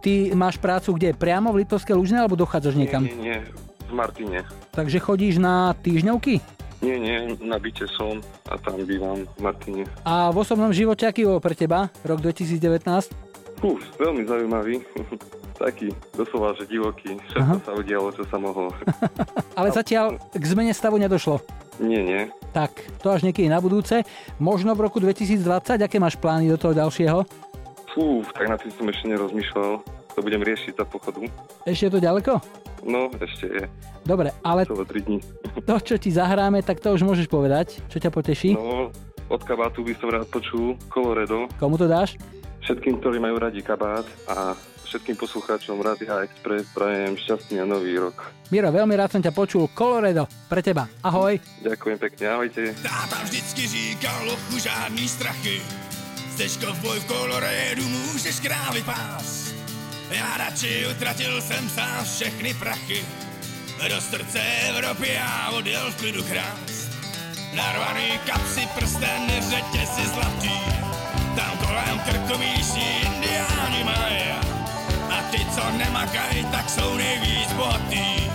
ty máš prácu kde? Priamo v Litovskej Lužne alebo dochádzaš niekam? Nie, nie, nie, v Martine. Takže chodíš na týždňovky? Nie, nie, na byte som a tam bývam v Martine. A v osobnom živote aký bol pre teba rok 2019? Fú, veľmi zaujímavý. Taký, doslova, že divoký. Všetko sa udialo, čo sa mohlo. <laughs> Ale zatiaľ k zmene stavu nedošlo. nie, nie. Tak, to až niekedy na budúce. Možno v roku 2020, aké máš plány do toho ďalšieho? Fú, tak na tým som ešte nerozmýšľal. To budem riešiť za pochodu. Ešte je to ďaleko? No, ešte je. Dobre, ale Celé 3 dní. to, čo ti zahráme, tak to už môžeš povedať. Čo ťa poteší? No, od kabátu by som rád počul Coloredo. Komu to dáš? Všetkým, ktorí majú radi kabát a všetkým poslucháčom Radia Express prajem šťastný a nový rok. Miro, veľmi rád som ťa počul. Coloredo, pre teba. Ahoj. Ďakujem pekne, ahojte. Táta vždycky říkal, lochu žádný strachy. Chceš kovboj v kolorédu, můžeš krávy pás. Já radši utratil jsem sám všechny prachy. Do srdce Evropy já odjel v klidu krás. Narvaný kapsy, prsteny, řetězy zlatý. Tam kolem krku míší indiáni mají. Ty, co nemakají, tak jsou nejvíc bohatý.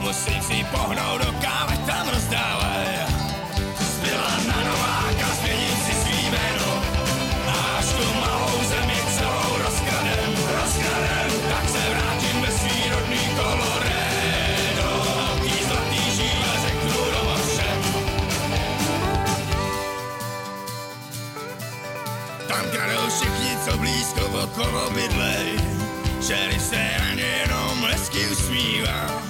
Musím si pohnout do kávy, tam rozdávaj. Zbyla na Nováka, změním si svý jméno. Až tu malou zemi celou rozkradem, rozkradem, tak se vrátím ve svý rodný všem. Tam kradou všichni, co blízko okolo bydlej. Šerif se ně jenom hezky usmívá.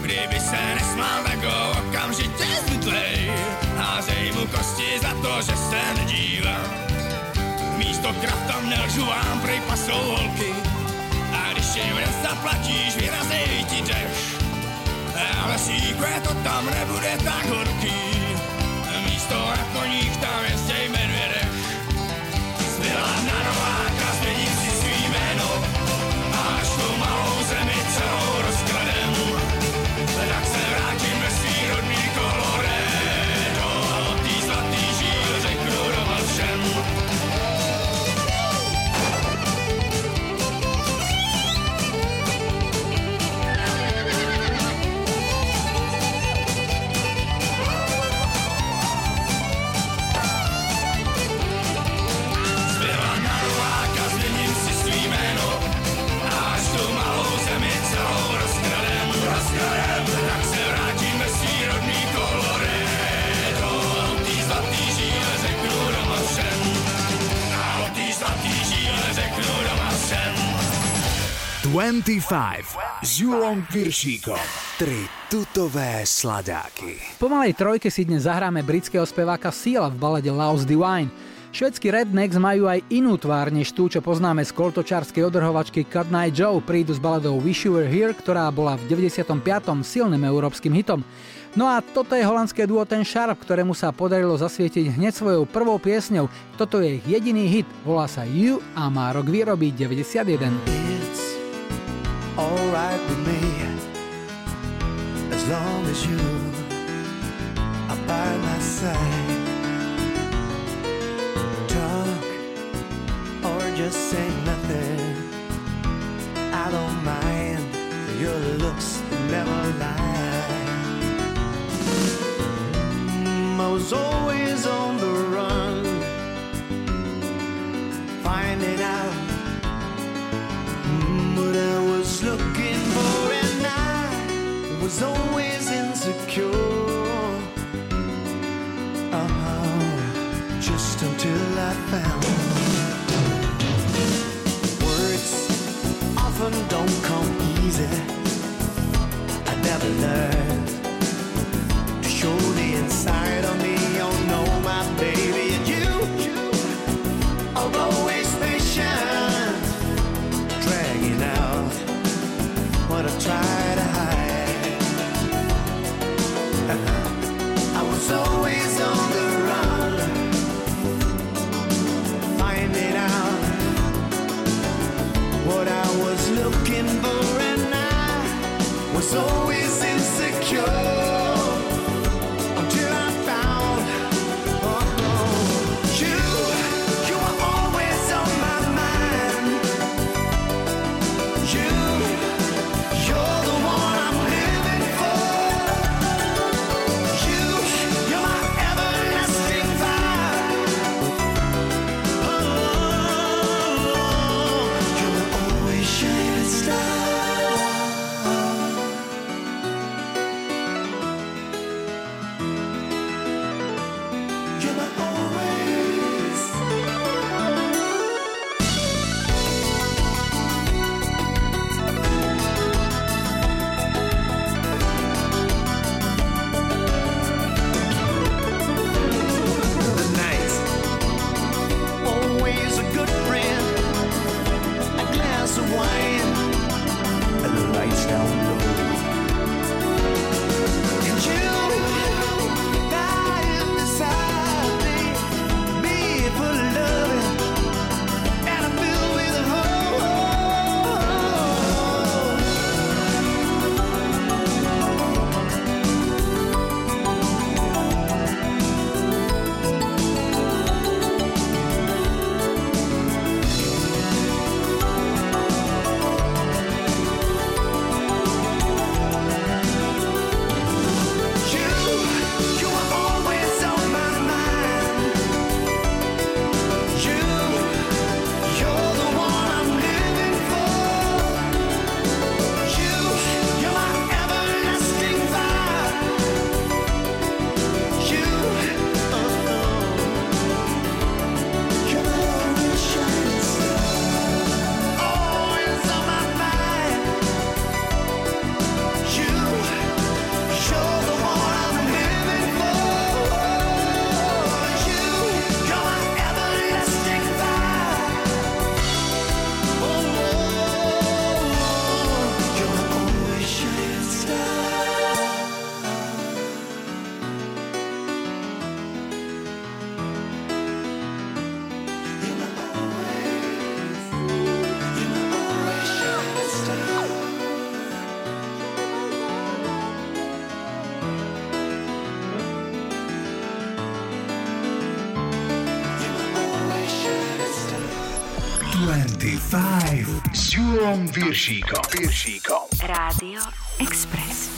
Kdyby se nesmál, tak ho okamžitě zmytlej. Házej mu kosti za to, že se nedívá. Místo krav tam nelžu vám, prej pasou holky. A když jim nezaplatíš, vyrazej ti dech. Ale síkve to tam nebude tak horký. Místo na koních tam jezdej medvědech. Zbyla na Nováka, jméno. A 25 s Julom Piršíkom. Tri tutové sladáky. Po malej trojke si dnes zahráme britského speváka Seala v balade Laos Divine. Švedskí rednecks majú aj inú tvár než tú, čo poznáme z koltočárskej odrhovačky Cut Night Joe, prídu s baladou Wish You Were Here, ktorá bola v 95. silným európskym hitom. No a toto je holandské duo Ten Sharp, ktorému sa podarilo zasvietiť hneď svojou prvou piesňou. Toto je ich jediný hit, volá sa You a má rok výroby 91. alright with me as long as you are by my side. Talk or just say nothing. I don't mind your looks never lie. Mm, I was always on the run, finding out mm, what I looking for and I was always insecure. Uh-huh. Just until I found words often don't come easy. I never learned. always 5 s Júlom Viršíkom. Viršíkom. Rádio Express.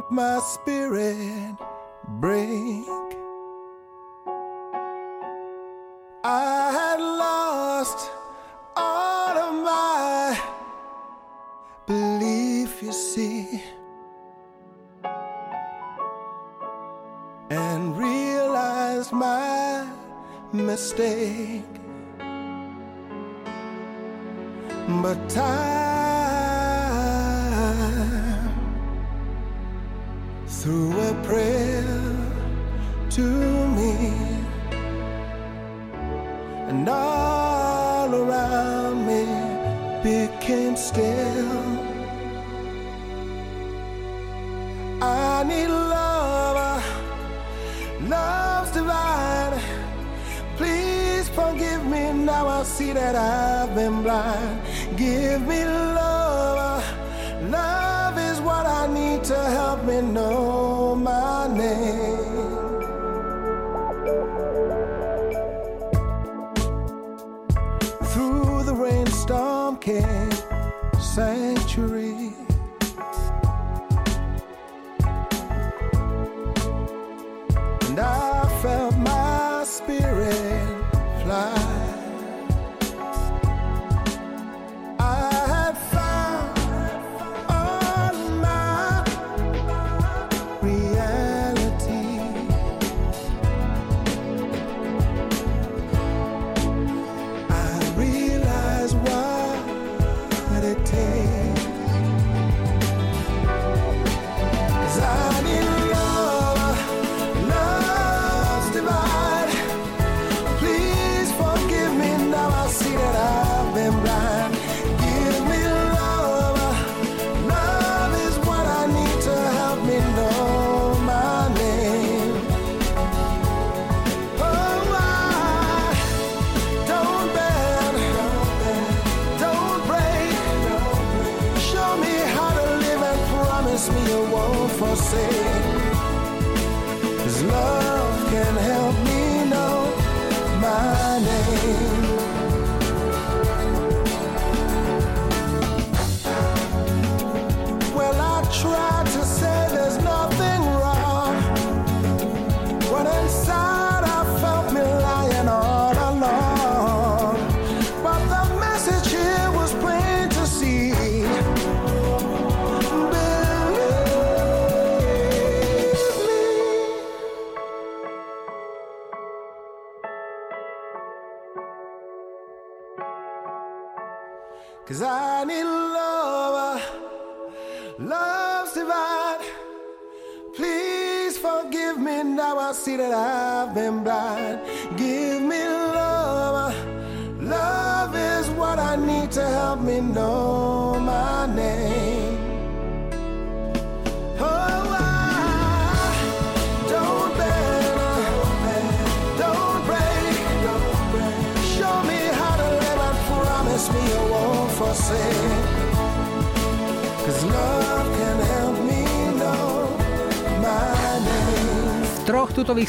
help my spirit break. I had lost all of my belief, you see, and realized my mistake. But time through a prayer to me. And all around me became still. I need love love's divine. Please forgive me now I see that I've been blind. Give me love love I need to help me know my name. Through the rainstorm came sanctuary.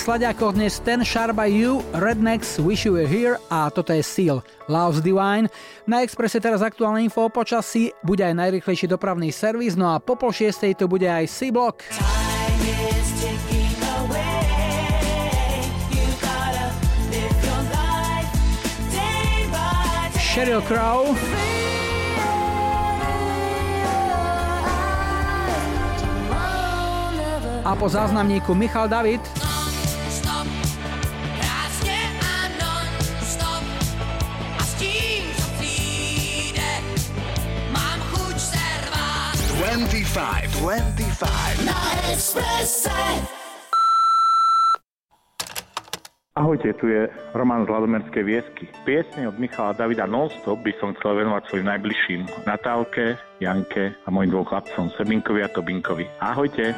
slovenských sladiakov dnes Ten Sharba You, Rednecks, Wish You Were Here a toto je Seal, Love's Divine. Na Expresse teraz aktuálne info o počasí, bude aj najrychlejší dopravný servis, no a po pol šiestej tu bude aj C-Block. Sheryl Crow. A po záznamníku Michal David. 25. 25. Na Expresse. Ahojte, tu je Roman z Ladomerskej Viesky. Piesne od Michala Davida Nonstop by som chcel venovať svojim najbližším Natálke, Janke a mojim dvoch chlapcom Sebinkovi a Tobinkovi. Ahojte!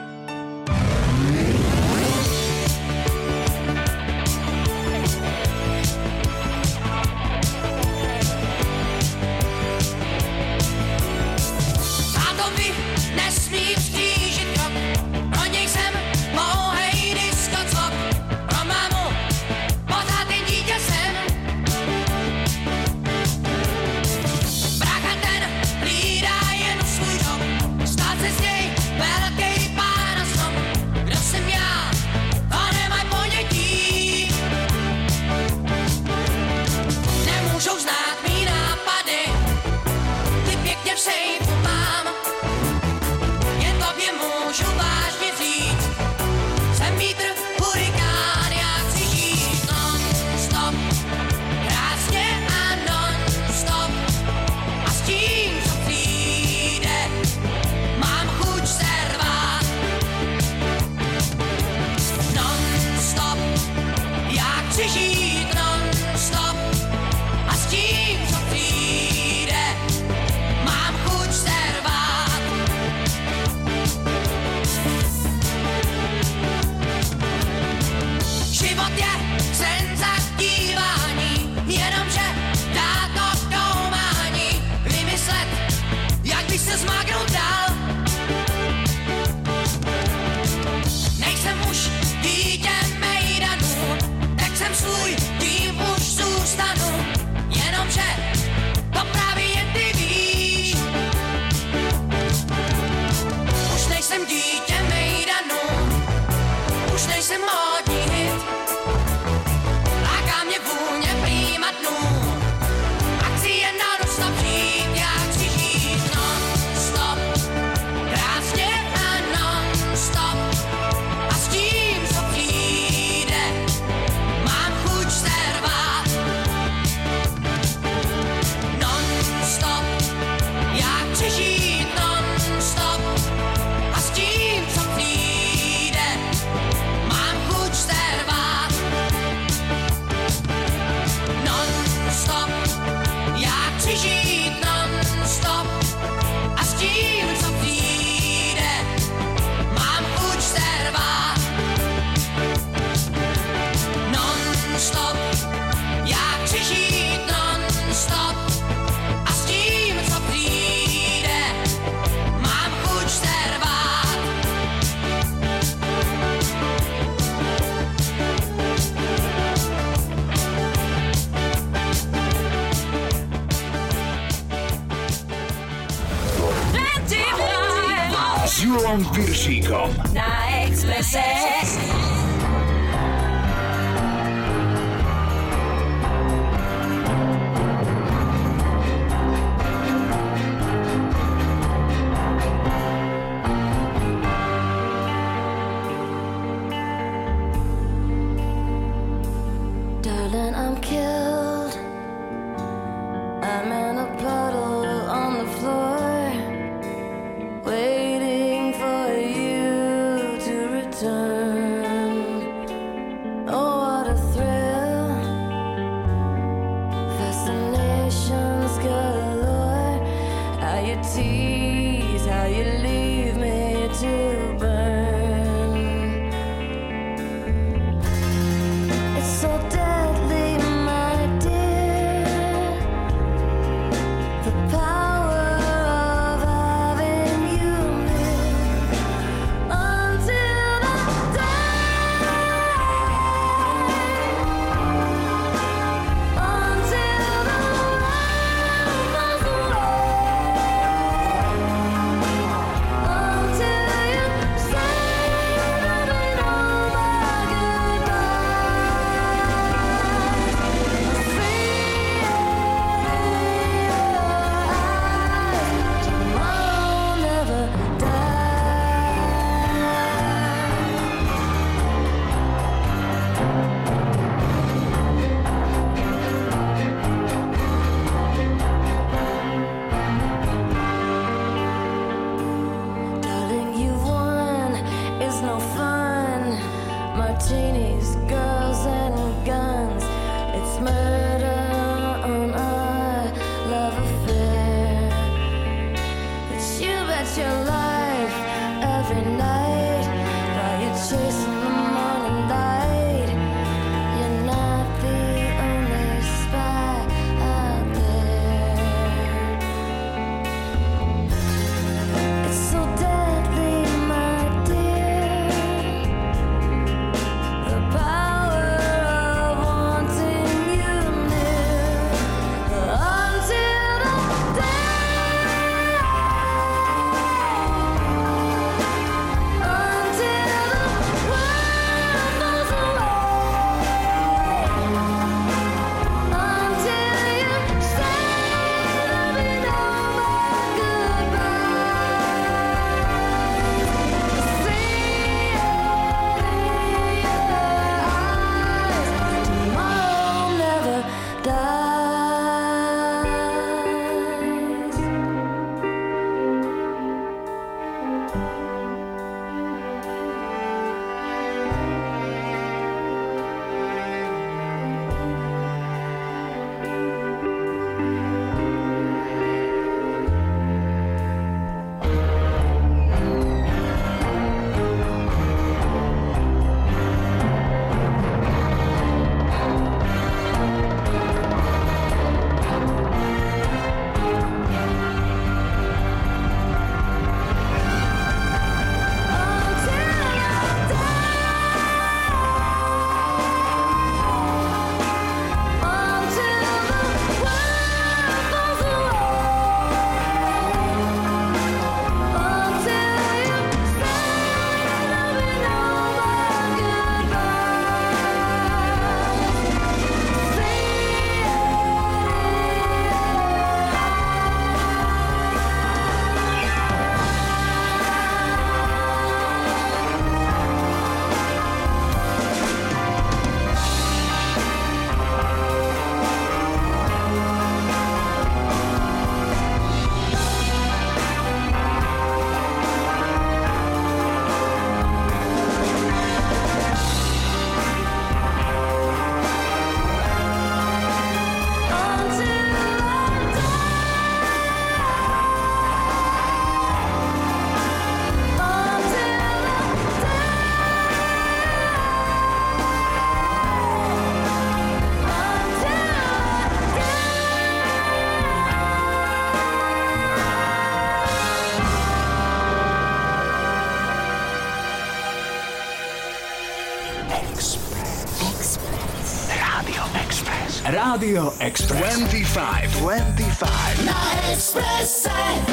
Express. Rádio Express. 25. 25. Na Expresse.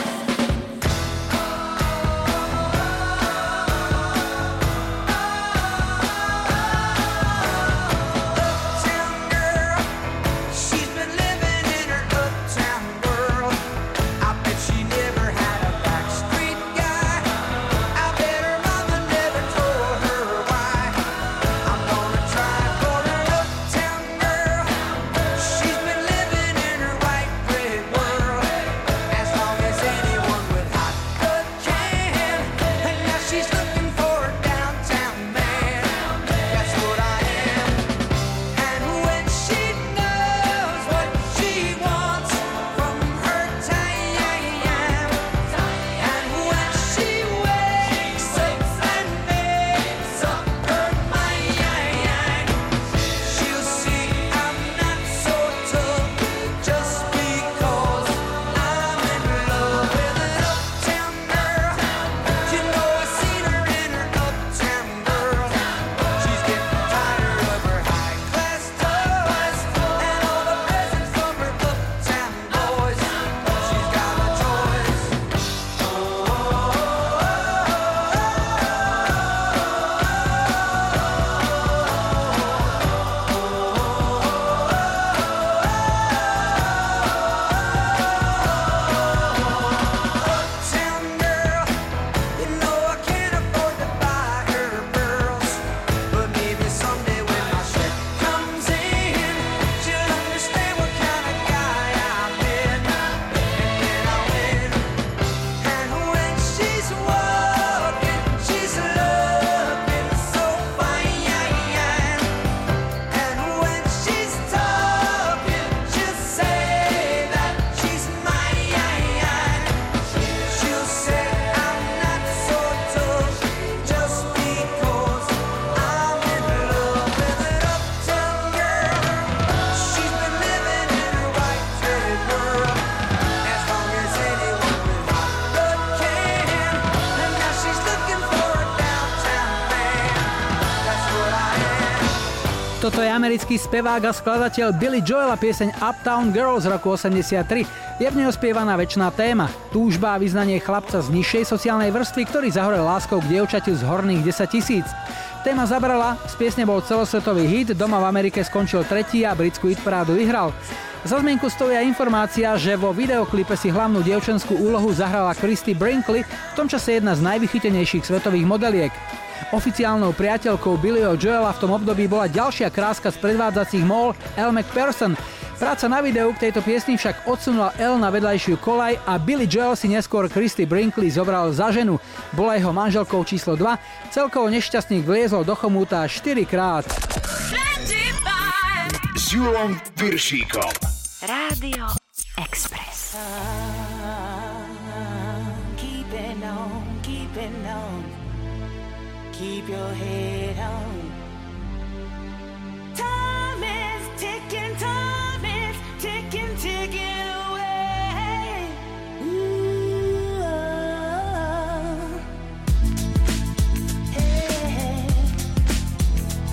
Toto je americký spevák a skladateľ Billy Joel a pieseň Uptown Girl z roku 83. Je v nej ospievaná väčšiná téma. Túžba a vyznanie chlapca z nižšej sociálnej vrstvy, ktorý zahorel láskou k dievčatiu z horných 10 tisíc. Téma zabrala, z piesne bol celosvetový hit, doma v Amerike skončil tretí a britskú hitparádu vyhral. Za zmienku stojí aj informácia, že vo videoklipe si hlavnú dievčenskú úlohu zahrala Christy Brinkley, v tom čase jedna z najvychytenejších svetových modeliek. Oficiálnou priateľkou Billyho Joela v tom období bola ďalšia kráska z predvádzacích mol Elle McPherson. Práca na videu k tejto piesni však odsunula Elle na vedľajšiu kolaj a Billy Joel si neskôr Christy Brinkley zobral za ženu. Bola jeho manželkou číslo 2, celkovo nešťastník vliezol do chomúta 4 krát. S Julom Piršíkom. Rádio Express. Keep it on, keep it on. Keep your head on. Time is ticking, time is ticking, ticking away. Ooh, oh. Hey.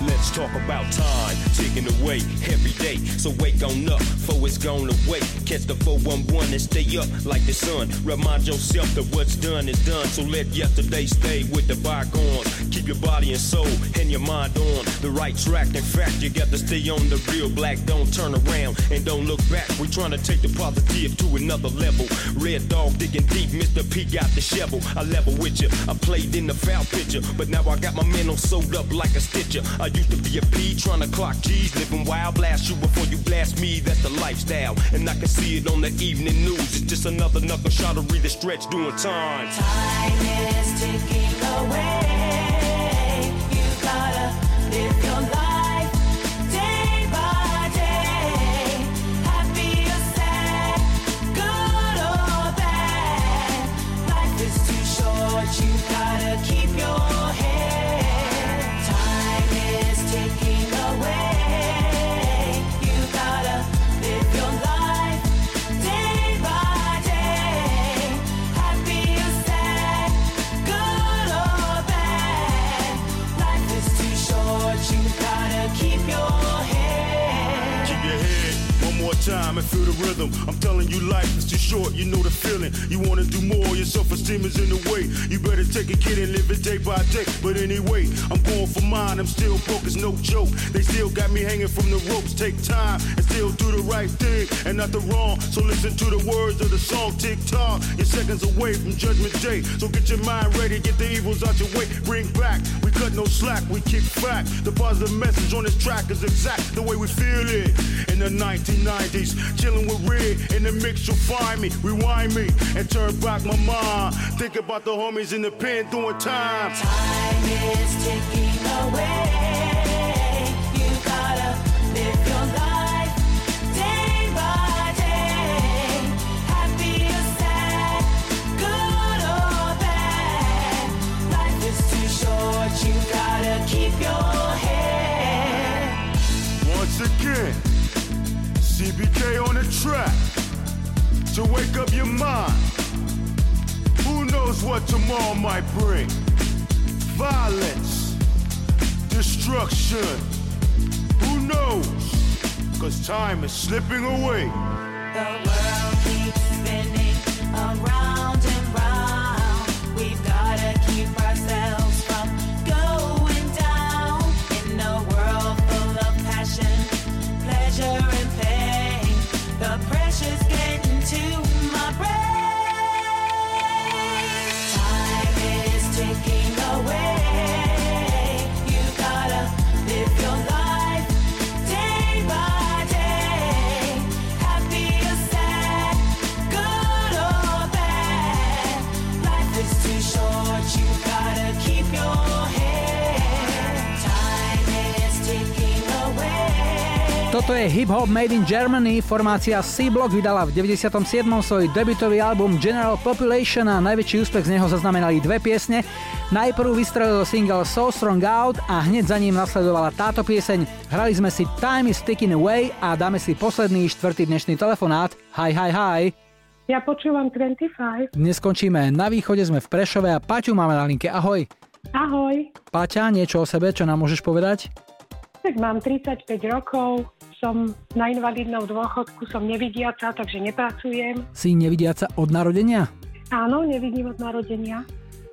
Let's talk about time ticking away every day. So wake on up, for it's gone away. Catch the 411 and stay up like the sun. Remind yourself that what's done is done. So let yesterday stay with the bygones. Keep your body and soul and your mind on the right track. In fact, you got to stay on the real black. Don't turn around and don't look back. We're trying to take the positive to another level. Red dog digging deep, Mr. P got the shovel. I level with you. I played in the foul picture, but now I got my mental sewed up like a stitcher. I used to be a P trying to clock G's, living wild. Blast you before you blast me. That's the lifestyle, and I can see it on the evening news. It's just another knuckle read the stretch doing time. Time is ticking away. You gotta live your life feel the rhythm. I'm telling you, life is too short. You know the feeling. You wanna do more, your self-esteem is in the way. You better take a kid and live it day by day. But anyway, I'm going for mine. I'm still it's no joke. They still got me hanging from the ropes. Take time and still do the right thing and not the wrong. So listen to the words of the song. Tick tock. You're seconds away from Judgment Day. So get your mind ready, get the evils out your way. Bring back. We cut no slack, we kick back. The positive message on this track is exact the way we feel it. In the 1990s, chilling with Red in the mix, you'll find me. Rewind me and turn back my mind. Think about the homies in the pen doing time. Time is ticking away. CBK on the track to wake up your mind. Who knows what tomorrow might bring? Violence, destruction. Who knows? Cause time is slipping away. Toto je Hip Hop Made in Germany, formácia C-Block vydala v 97. svoj debutový album General Population a najväčší úspech z neho zaznamenali dve piesne. Najprv vystrelil single So Strong Out a hneď za ním nasledovala táto pieseň. Hrali sme si Time is Ticking Away a dáme si posledný štvrtý dnešný telefonát. Hi, hi, hi. Ja počúvam 25. Dnes skončíme na východe, sme v Prešove a Paťu máme na linke. Ahoj. Ahoj. Paťa, niečo o sebe, čo nám môžeš povedať? Tak mám 35 rokov, som na invalidnom dôchodku, som nevidiaca, takže nepracujem. Si nevidiaca od narodenia? Áno, nevidím od narodenia.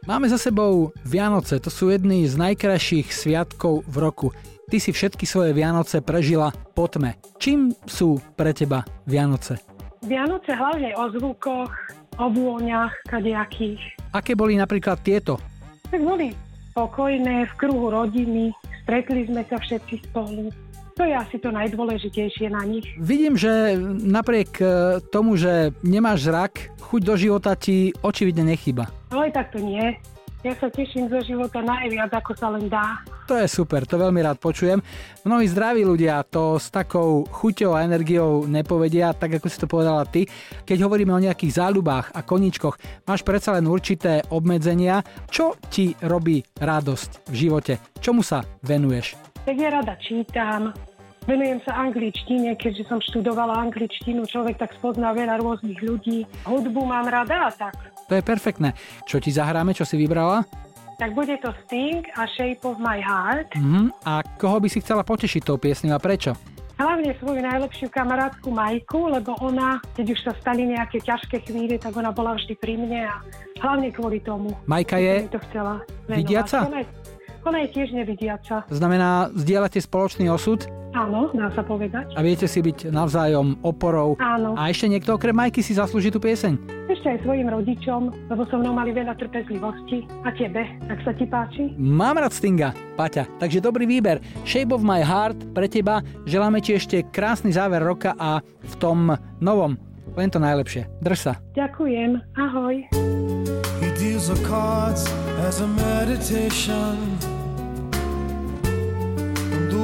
Máme za sebou Vianoce, to sú jedny z najkrajších sviatkov v roku. Ty si všetky svoje Vianoce prežila po tme. Čím sú pre teba Vianoce? Vianoce hlavne o zvukoch, o vôňach, kadejakých. Aké boli napríklad tieto? Tak boli spokojné, v kruhu rodiny, stretli sme sa všetci spolu. To je asi to najdôležitejšie na nich. Vidím, že napriek e, tomu, že nemáš zrak, chuť do života ti očividne nechýba. Ale tak to nie. Ja sa teším zo života najviac, ako sa len dá. To je super, to veľmi rád počujem. Mnohí zdraví ľudia to s takou chuťou a energiou nepovedia, tak ako si to povedala ty. Keď hovoríme o nejakých záľubách a koníčkoch, máš predsa len určité obmedzenia. Čo ti robí radosť v živote? Čomu sa venuješ? Tak ja rada čítam, venujem sa angličtine, keďže som študovala angličtinu, človek tak spozná veľa rôznych ľudí. Hudbu mám rada a tak. To je perfektné. Čo ti zahráme, čo si vybrala? Tak bude to Sting a Shape of my Heart. Mhm. A koho by si chcela potešiť tou piesňou a prečo? Hlavne svoju najlepšiu kamarátku Majku, lebo ona, keď už sa stali nejaké ťažké chvíle, tak ona bola vždy pri mne a hlavne kvôli tomu. Majka je to chcela venovať. vidiaca? Ona je, ona je tiež nevidiaca. Znamená, zdieľate spoločný osud Áno, dá sa povedať. a viete si byť navzájom oporou. Áno. A ešte niekto okrem Majky si zaslúži tú pieseň. Ešte aj svojim rodičom, lebo so mnou mali veľa trpezlivosti. A tebe, tak sa ti páči? Mám rád Stinga, Paťa, takže dobrý výber. Shape of my heart pre teba. Želáme ti ešte krásny záver roka a v tom novom len to najlepšie. Drž sa. Ďakujem, ahoj. He deals the cards as a meditation.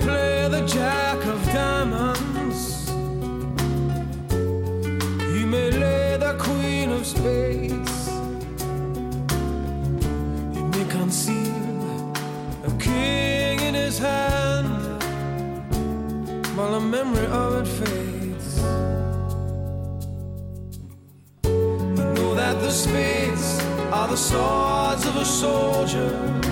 Play the jack of diamonds, he may lay the queen of spades, he may conceal a king in his hand while the memory of it fades. I know that the spades are the swords of a soldier.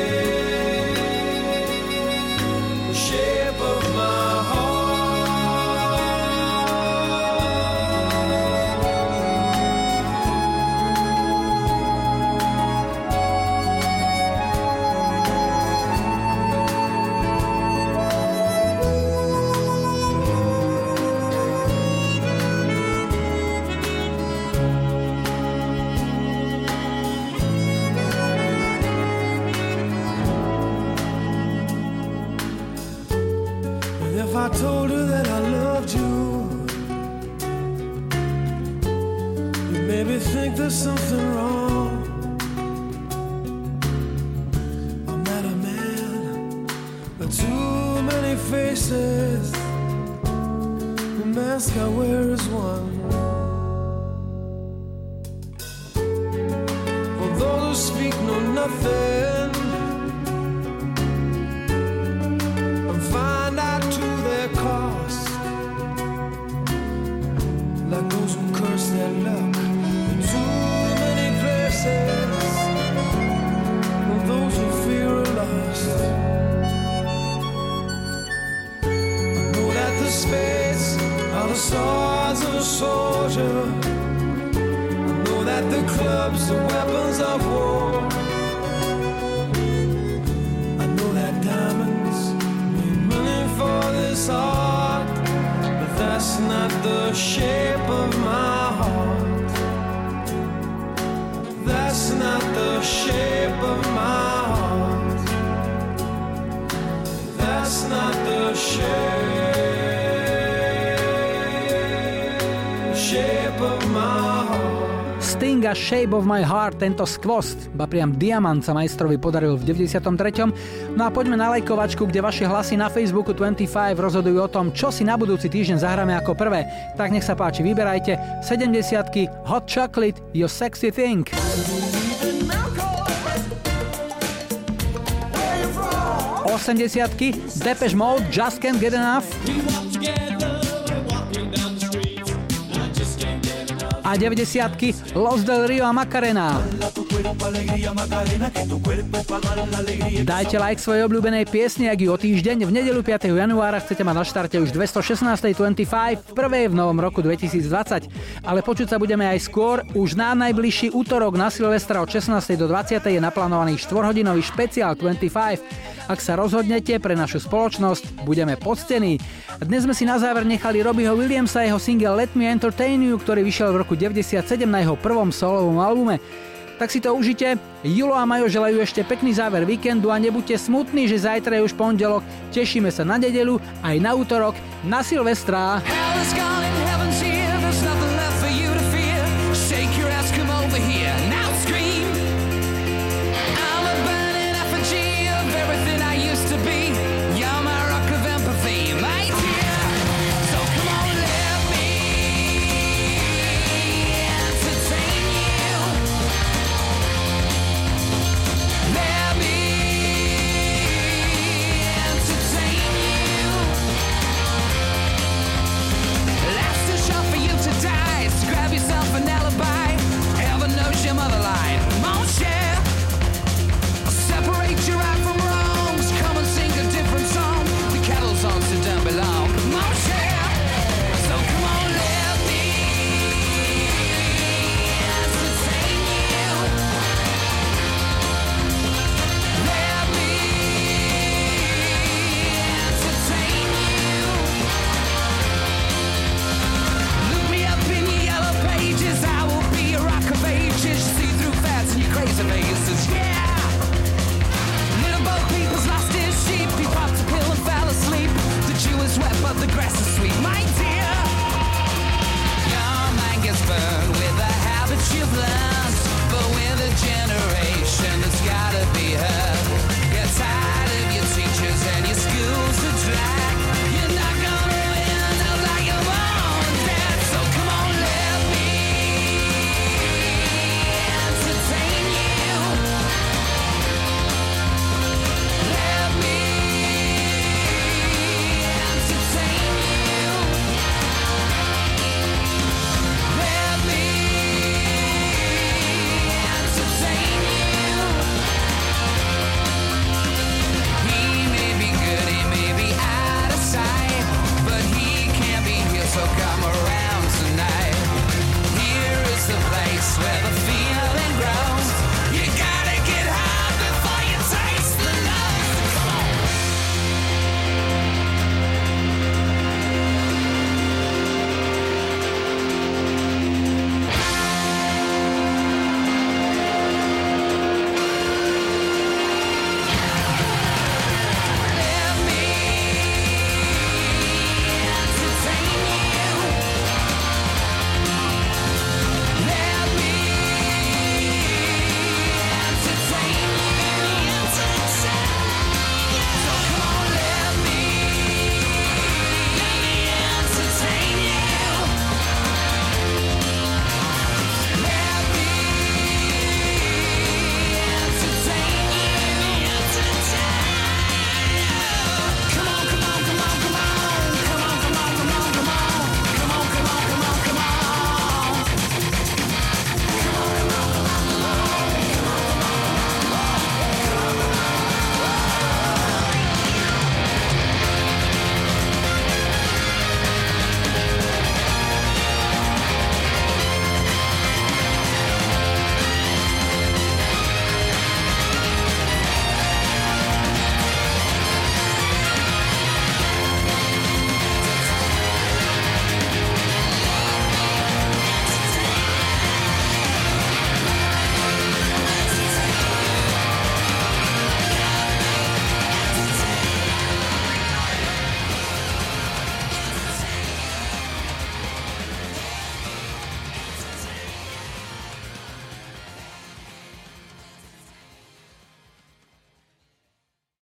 maybe think there's something wrong. I'm not a man, but too many faces. The mask I wear is one. Tento skvost, ba priam diamant sa majstrovi podaril v 93. No a poďme na lajkovačku, kde vaše hlasy na Facebooku 25 rozhodujú o tom, čo si na budúci týždeň zahráme ako prvé. Tak nech sa páči, vyberajte 70 Hot Chocolate, You Sexy Thing. 80 Depeche Mode, Just Can't Get Enough. A 90 Los del Rio a Macarena. Dajte like svojej obľúbenej piesni, ak ju o týždeň v nedelu 5. januára chcete mať na štarte už 216.25 v prvej v novom roku 2020. Ale počuť sa budeme aj skôr, už na najbližší útorok na Silvestra od 16. do 20. je naplánovaný 4-hodinový špeciál 25. Ak sa rozhodnete pre našu spoločnosť, budeme poctení. Dnes sme si na záver nechali Robbieho Williamsa jeho single Let Me Entertain You, ktorý vyšiel v roku 97 na jeho prvom solovom albume. Tak si to užite. Julo a Majo želajú ešte pekný záver víkendu a nebuďte smutní, že zajtra je už pondelok. Tešíme sa na nedelu, aj na útorok, na Silvestra. Hell